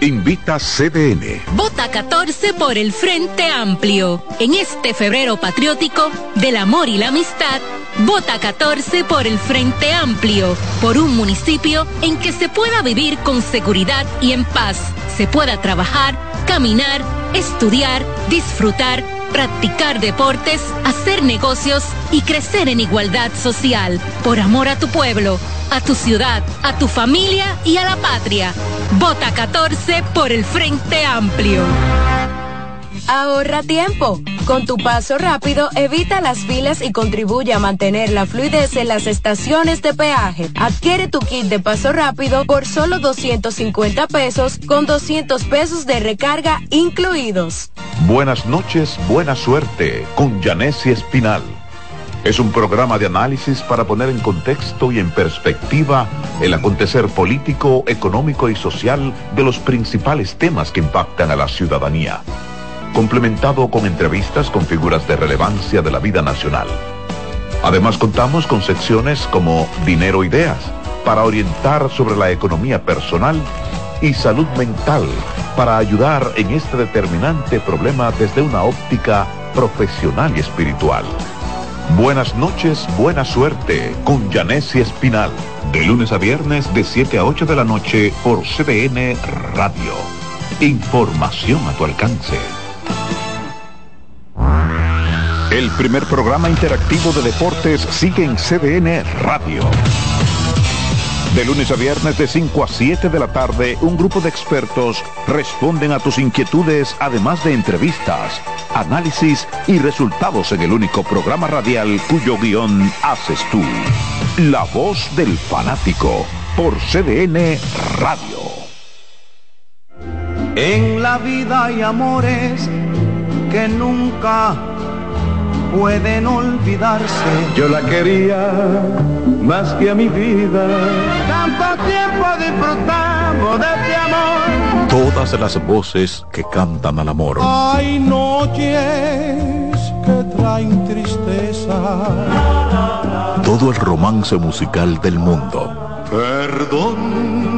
Invita CDN. Vota 14 por el Frente Amplio. En este febrero patriótico del amor y la amistad, vota 14 por el Frente Amplio, por un municipio en que se pueda vivir con seguridad y en paz, se pueda trabajar, caminar, estudiar, disfrutar, practicar deportes, hacer negocios y crecer en igualdad social, por amor a tu pueblo, a tu ciudad, a tu familia y a la patria. Vota 14 por el Frente Amplio. Ahorra tiempo. Con tu paso rápido, evita las filas y contribuye a mantener la fluidez en las estaciones de peaje. Adquiere tu kit de paso rápido por solo 250 pesos con 200 pesos de recarga incluidos. Buenas noches, buena suerte con Janessi Espinal. Es un programa de análisis para poner en contexto y en perspectiva el acontecer político, económico y social de los principales temas que impactan a la ciudadanía complementado con entrevistas con figuras de relevancia de la vida nacional. Además contamos con secciones como Dinero Ideas, para orientar sobre la economía personal y salud mental, para ayudar en este determinante problema desde una óptica profesional y espiritual. Buenas noches, buena suerte con Janessi Espinal, de lunes a viernes de 7 a 8 de la noche por CDN Radio. Información a tu alcance. El primer programa interactivo de deportes sigue en CDN Radio. De lunes a viernes de 5 a 7 de la tarde, un grupo de expertos responden a tus inquietudes, además de entrevistas, análisis y resultados en el único programa radial cuyo guion haces tú. La voz del fanático por CDN Radio. En la vida hay amores que nunca pueden olvidarse. Yo la quería más que a mi vida. Tanto tiempo disfrutamos de este amor. Todas las voces que cantan al amor. Hay noches que traen tristeza. Todo el romance musical del mundo. Perdón.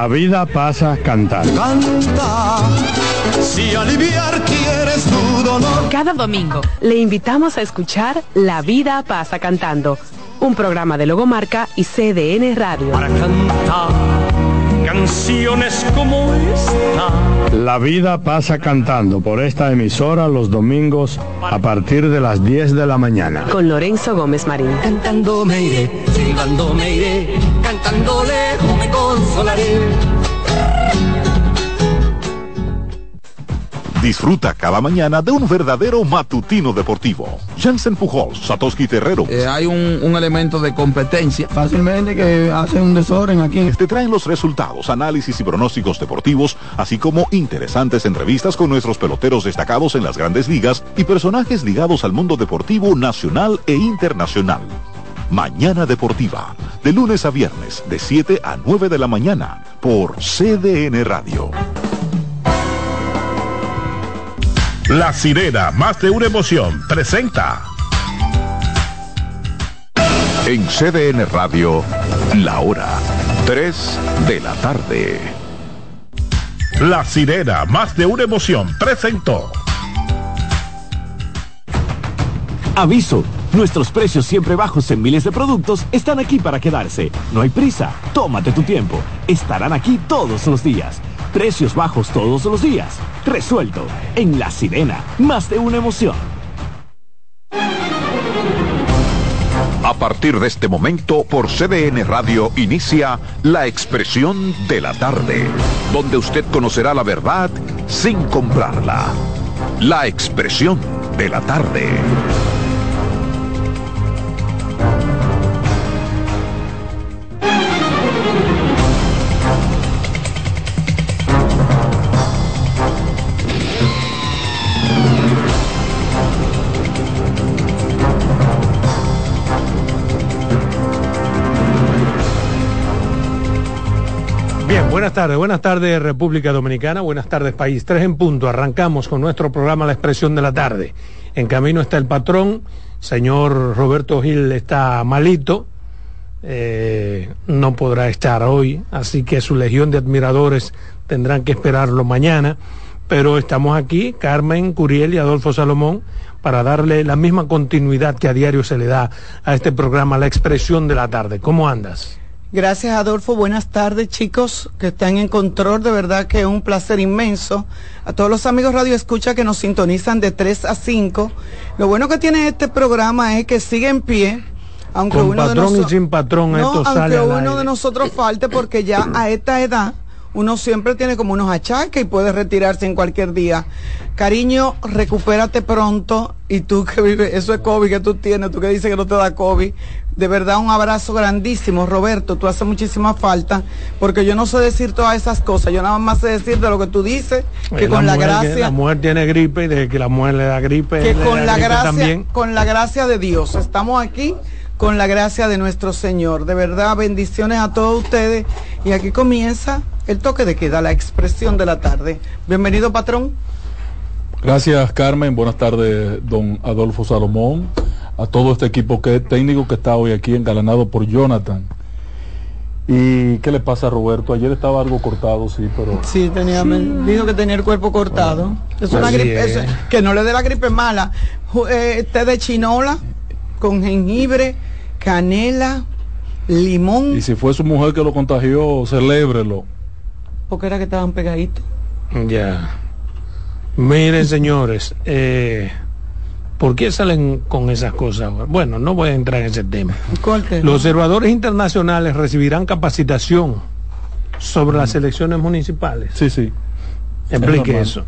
La vida pasa cantando. Canta, si aliviar quieres tu dolor. Cada domingo le invitamos a escuchar La vida pasa cantando, un programa de Logomarca y CDN Radio. Para cantar canciones como esta. La vida pasa cantando por esta emisora los domingos a partir de las 10 de la mañana. Con Lorenzo Gómez Marín. Cantando me iré, silbando me iré, cantando lejos me consolaré. Disfruta cada mañana de un verdadero matutino deportivo. Jansen Pujols, Satoshi Terrero. Eh, hay un, un elemento de competencia. Fácilmente que hace un desorden aquí. Te traen los resultados, análisis y pronósticos deportivos, así como interesantes entrevistas con nuestros peloteros destacados en las grandes ligas y personajes ligados al mundo deportivo nacional e internacional. Mañana Deportiva, de lunes a viernes, de 7 a 9 de la mañana, por CDN Radio. La sirena, más de una emoción, presenta. En CDN Radio, la hora 3 de la tarde. La sirena, más de una emoción, presentó. Aviso, nuestros precios siempre bajos en miles de productos están aquí para quedarse. No hay prisa, tómate tu tiempo. Estarán aquí todos los días. Precios bajos todos los días. Resuelto. En La Sirena, más de una emoción. A partir de este momento, por CDN Radio inicia La Expresión de la Tarde, donde usted conocerá la verdad sin comprarla. La Expresión de la Tarde. Buenas tardes, buenas tardes República Dominicana, buenas tardes país. Tres en punto, arrancamos con nuestro programa La Expresión de la Tarde. En camino está el patrón, señor Roberto Gil está malito, eh, no podrá estar hoy, así que su legión de admiradores tendrán que esperarlo mañana. Pero estamos aquí, Carmen Curiel y Adolfo Salomón, para darle la misma continuidad que a diario se le da a este programa, La Expresión de la Tarde. ¿Cómo andas? Gracias, Adolfo. Buenas tardes, chicos que están en control. De verdad que es un placer inmenso. A todos los amigos Radio Escucha que nos sintonizan de 3 a 5. Lo bueno que tiene este programa es que sigue en pie. Aunque Con uno de patrón y noso- sin patrón, No, esto aunque sale uno aire. de nosotros falte porque ya a esta edad uno siempre tiene como unos achaques y puede retirarse en cualquier día. Cariño, recupérate pronto y tú que vives, eso es COVID que tú tienes, tú que dices que no te da COVID. De verdad un abrazo grandísimo, Roberto, tú haces muchísima falta porque yo no sé decir todas esas cosas, yo nada más sé decir de lo que tú dices, que Eh, con la que- gracia la mujer tiene gripe y desde que la mujer le da gripe, que con la gracia, también. con la gracia de Dios. Estamos aquí con la gracia de nuestro Señor. De verdad, bendiciones a todos ustedes. Y aquí comienza el toque de queda, la expresión de la tarde. Bienvenido, patrón. Gracias Carmen, buenas tardes don Adolfo Salomón, a todo este equipo que, técnico que está hoy aquí engalanado por Jonathan. ¿Y qué le pasa a Roberto? Ayer estaba algo cortado, sí, pero... Sí, tenía, me dijo que tenía el cuerpo cortado. es una así gripe, es. eso- que no le dé la gripe mala. Eh, té de chinola con jengibre, canela, limón, Y si fue su mujer que lo contagió, celébrelo. porque era que estaban pegaditos. Ya. Miren, señores, eh, ¿por qué salen con esas cosas? Bueno, no voy a entrar en ese tema. Corte. Los observadores internacionales recibirán capacitación sobre las elecciones municipales. Sí, sí. Explique eso.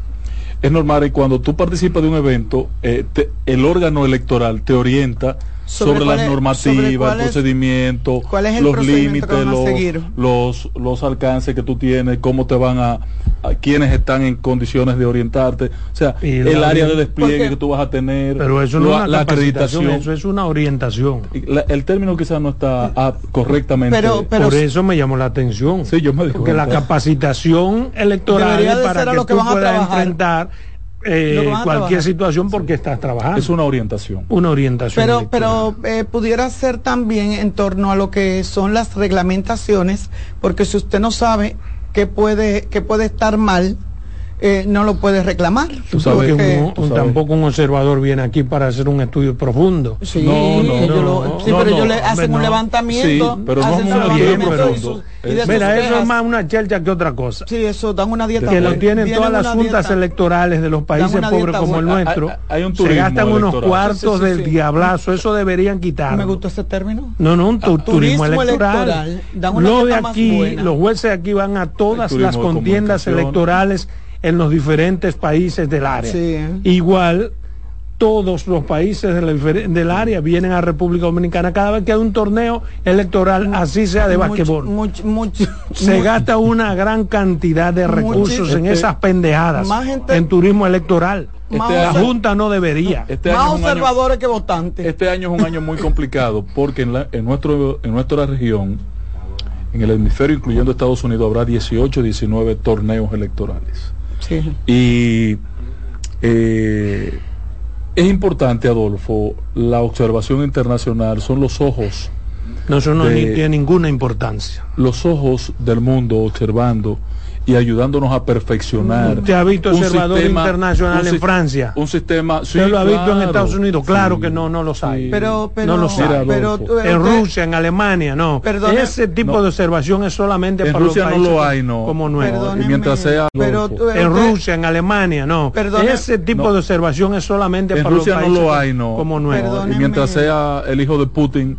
Es normal y cuando tú participas de un evento, eh, te- el órgano electoral te orienta ¿Sobre las normativas, el procedimiento, cuál es el los procedimiento límites, los, los, los alcances que tú tienes, cómo te van a, a quienes están en condiciones de orientarte, o sea, Y el la área de despliegue Porque- que tú vas a tener, Pero eso no lo- es una la capacitación, acreditación. eso es una orientación. La- el término quizás no está ah, correctamente. Pero, por eso me llamó la atención. Sí, yo me di Porque la capacitación electoral de para ser a que lo que tú van a puedas trabajar. enfrentar eh, cualquier trabajar. situación porque estás trabajando. Es una orientación. Una orientación. Pero, pero eh, pudiera ser también en torno a lo que son las reglamentaciones, porque si usted no sabe qué puede, qué puede estar mal, eh, no lo puede reclamar. Porque Porque- un- un- tampoco un observador viene aquí para hacer un estudio profundo. Sí, lo- sí, pero ellos le hacen un levantamiento, Sí, pero no hacen un levantamiento y de Mira, eso es más una chelcha que otra cosa. Sí, eso dan una dieta que lo tienen Vienen todas las juntas dieta- electorales de los países pobres dieta como el nuestro. Hay- hay un se gastan unos cuartos Sí, sí, sí, del sí. diablazo. Eso deberían quitarlo. Me gustó ese término. No, no, un tu- turismo, turismo electoral. electoral. Dan una Lo de aquí, buena. los jueces aquí van a todas las contiendas electorales en los diferentes países del área. Igual todos los países del, del área vienen a República Dominicana cada vez que hay un torneo electoral, así sea de basquetbol. Se gasta una gran cantidad de recursos en este, esas pendejadas, en turismo electoral. Este la año- Junta no debería. Este año- observadores que votantes. Este año es un año muy complicado porque en, la- en, nuestro, en nuestra región, en el hemisferio incluyendo Estados Unidos, habrá 18, 19 torneos electorales. Y eh, es importante, Adolfo, la observación internacional, son los ojos. No, eso no de- ni- tiene ninguna importancia. Los ojos del mundo observando y ayudándonos a perfeccionar. ¿Usted ha visto un observador sistema- internacional un en Francia? Un sistema. ¿Usted sí, lo ha visto en claro, Estados Unidos? Claro sí. que no, no los hay. Pero- pero- no los Mira, hay. pero tú- en Rusia, en Alemania, no. Perdone- Ese tipo No. de observación es solamente En para Rusia los no países lo hay, no. como nuevo. Y mientras sea. pero En Rusia, en Alemania, no. Perdone- Ese tipo No. de observación es solamente en para Rusia los no países lo hay, no. como nuevo. Y mientras sea el hijo de Putin,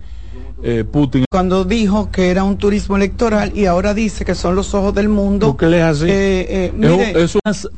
eh, Putin. Cuando dijo que era un turismo electoral y ahora dice que son los ojos del mundo. ¿Por qué le? Eh, eh, Es mire, es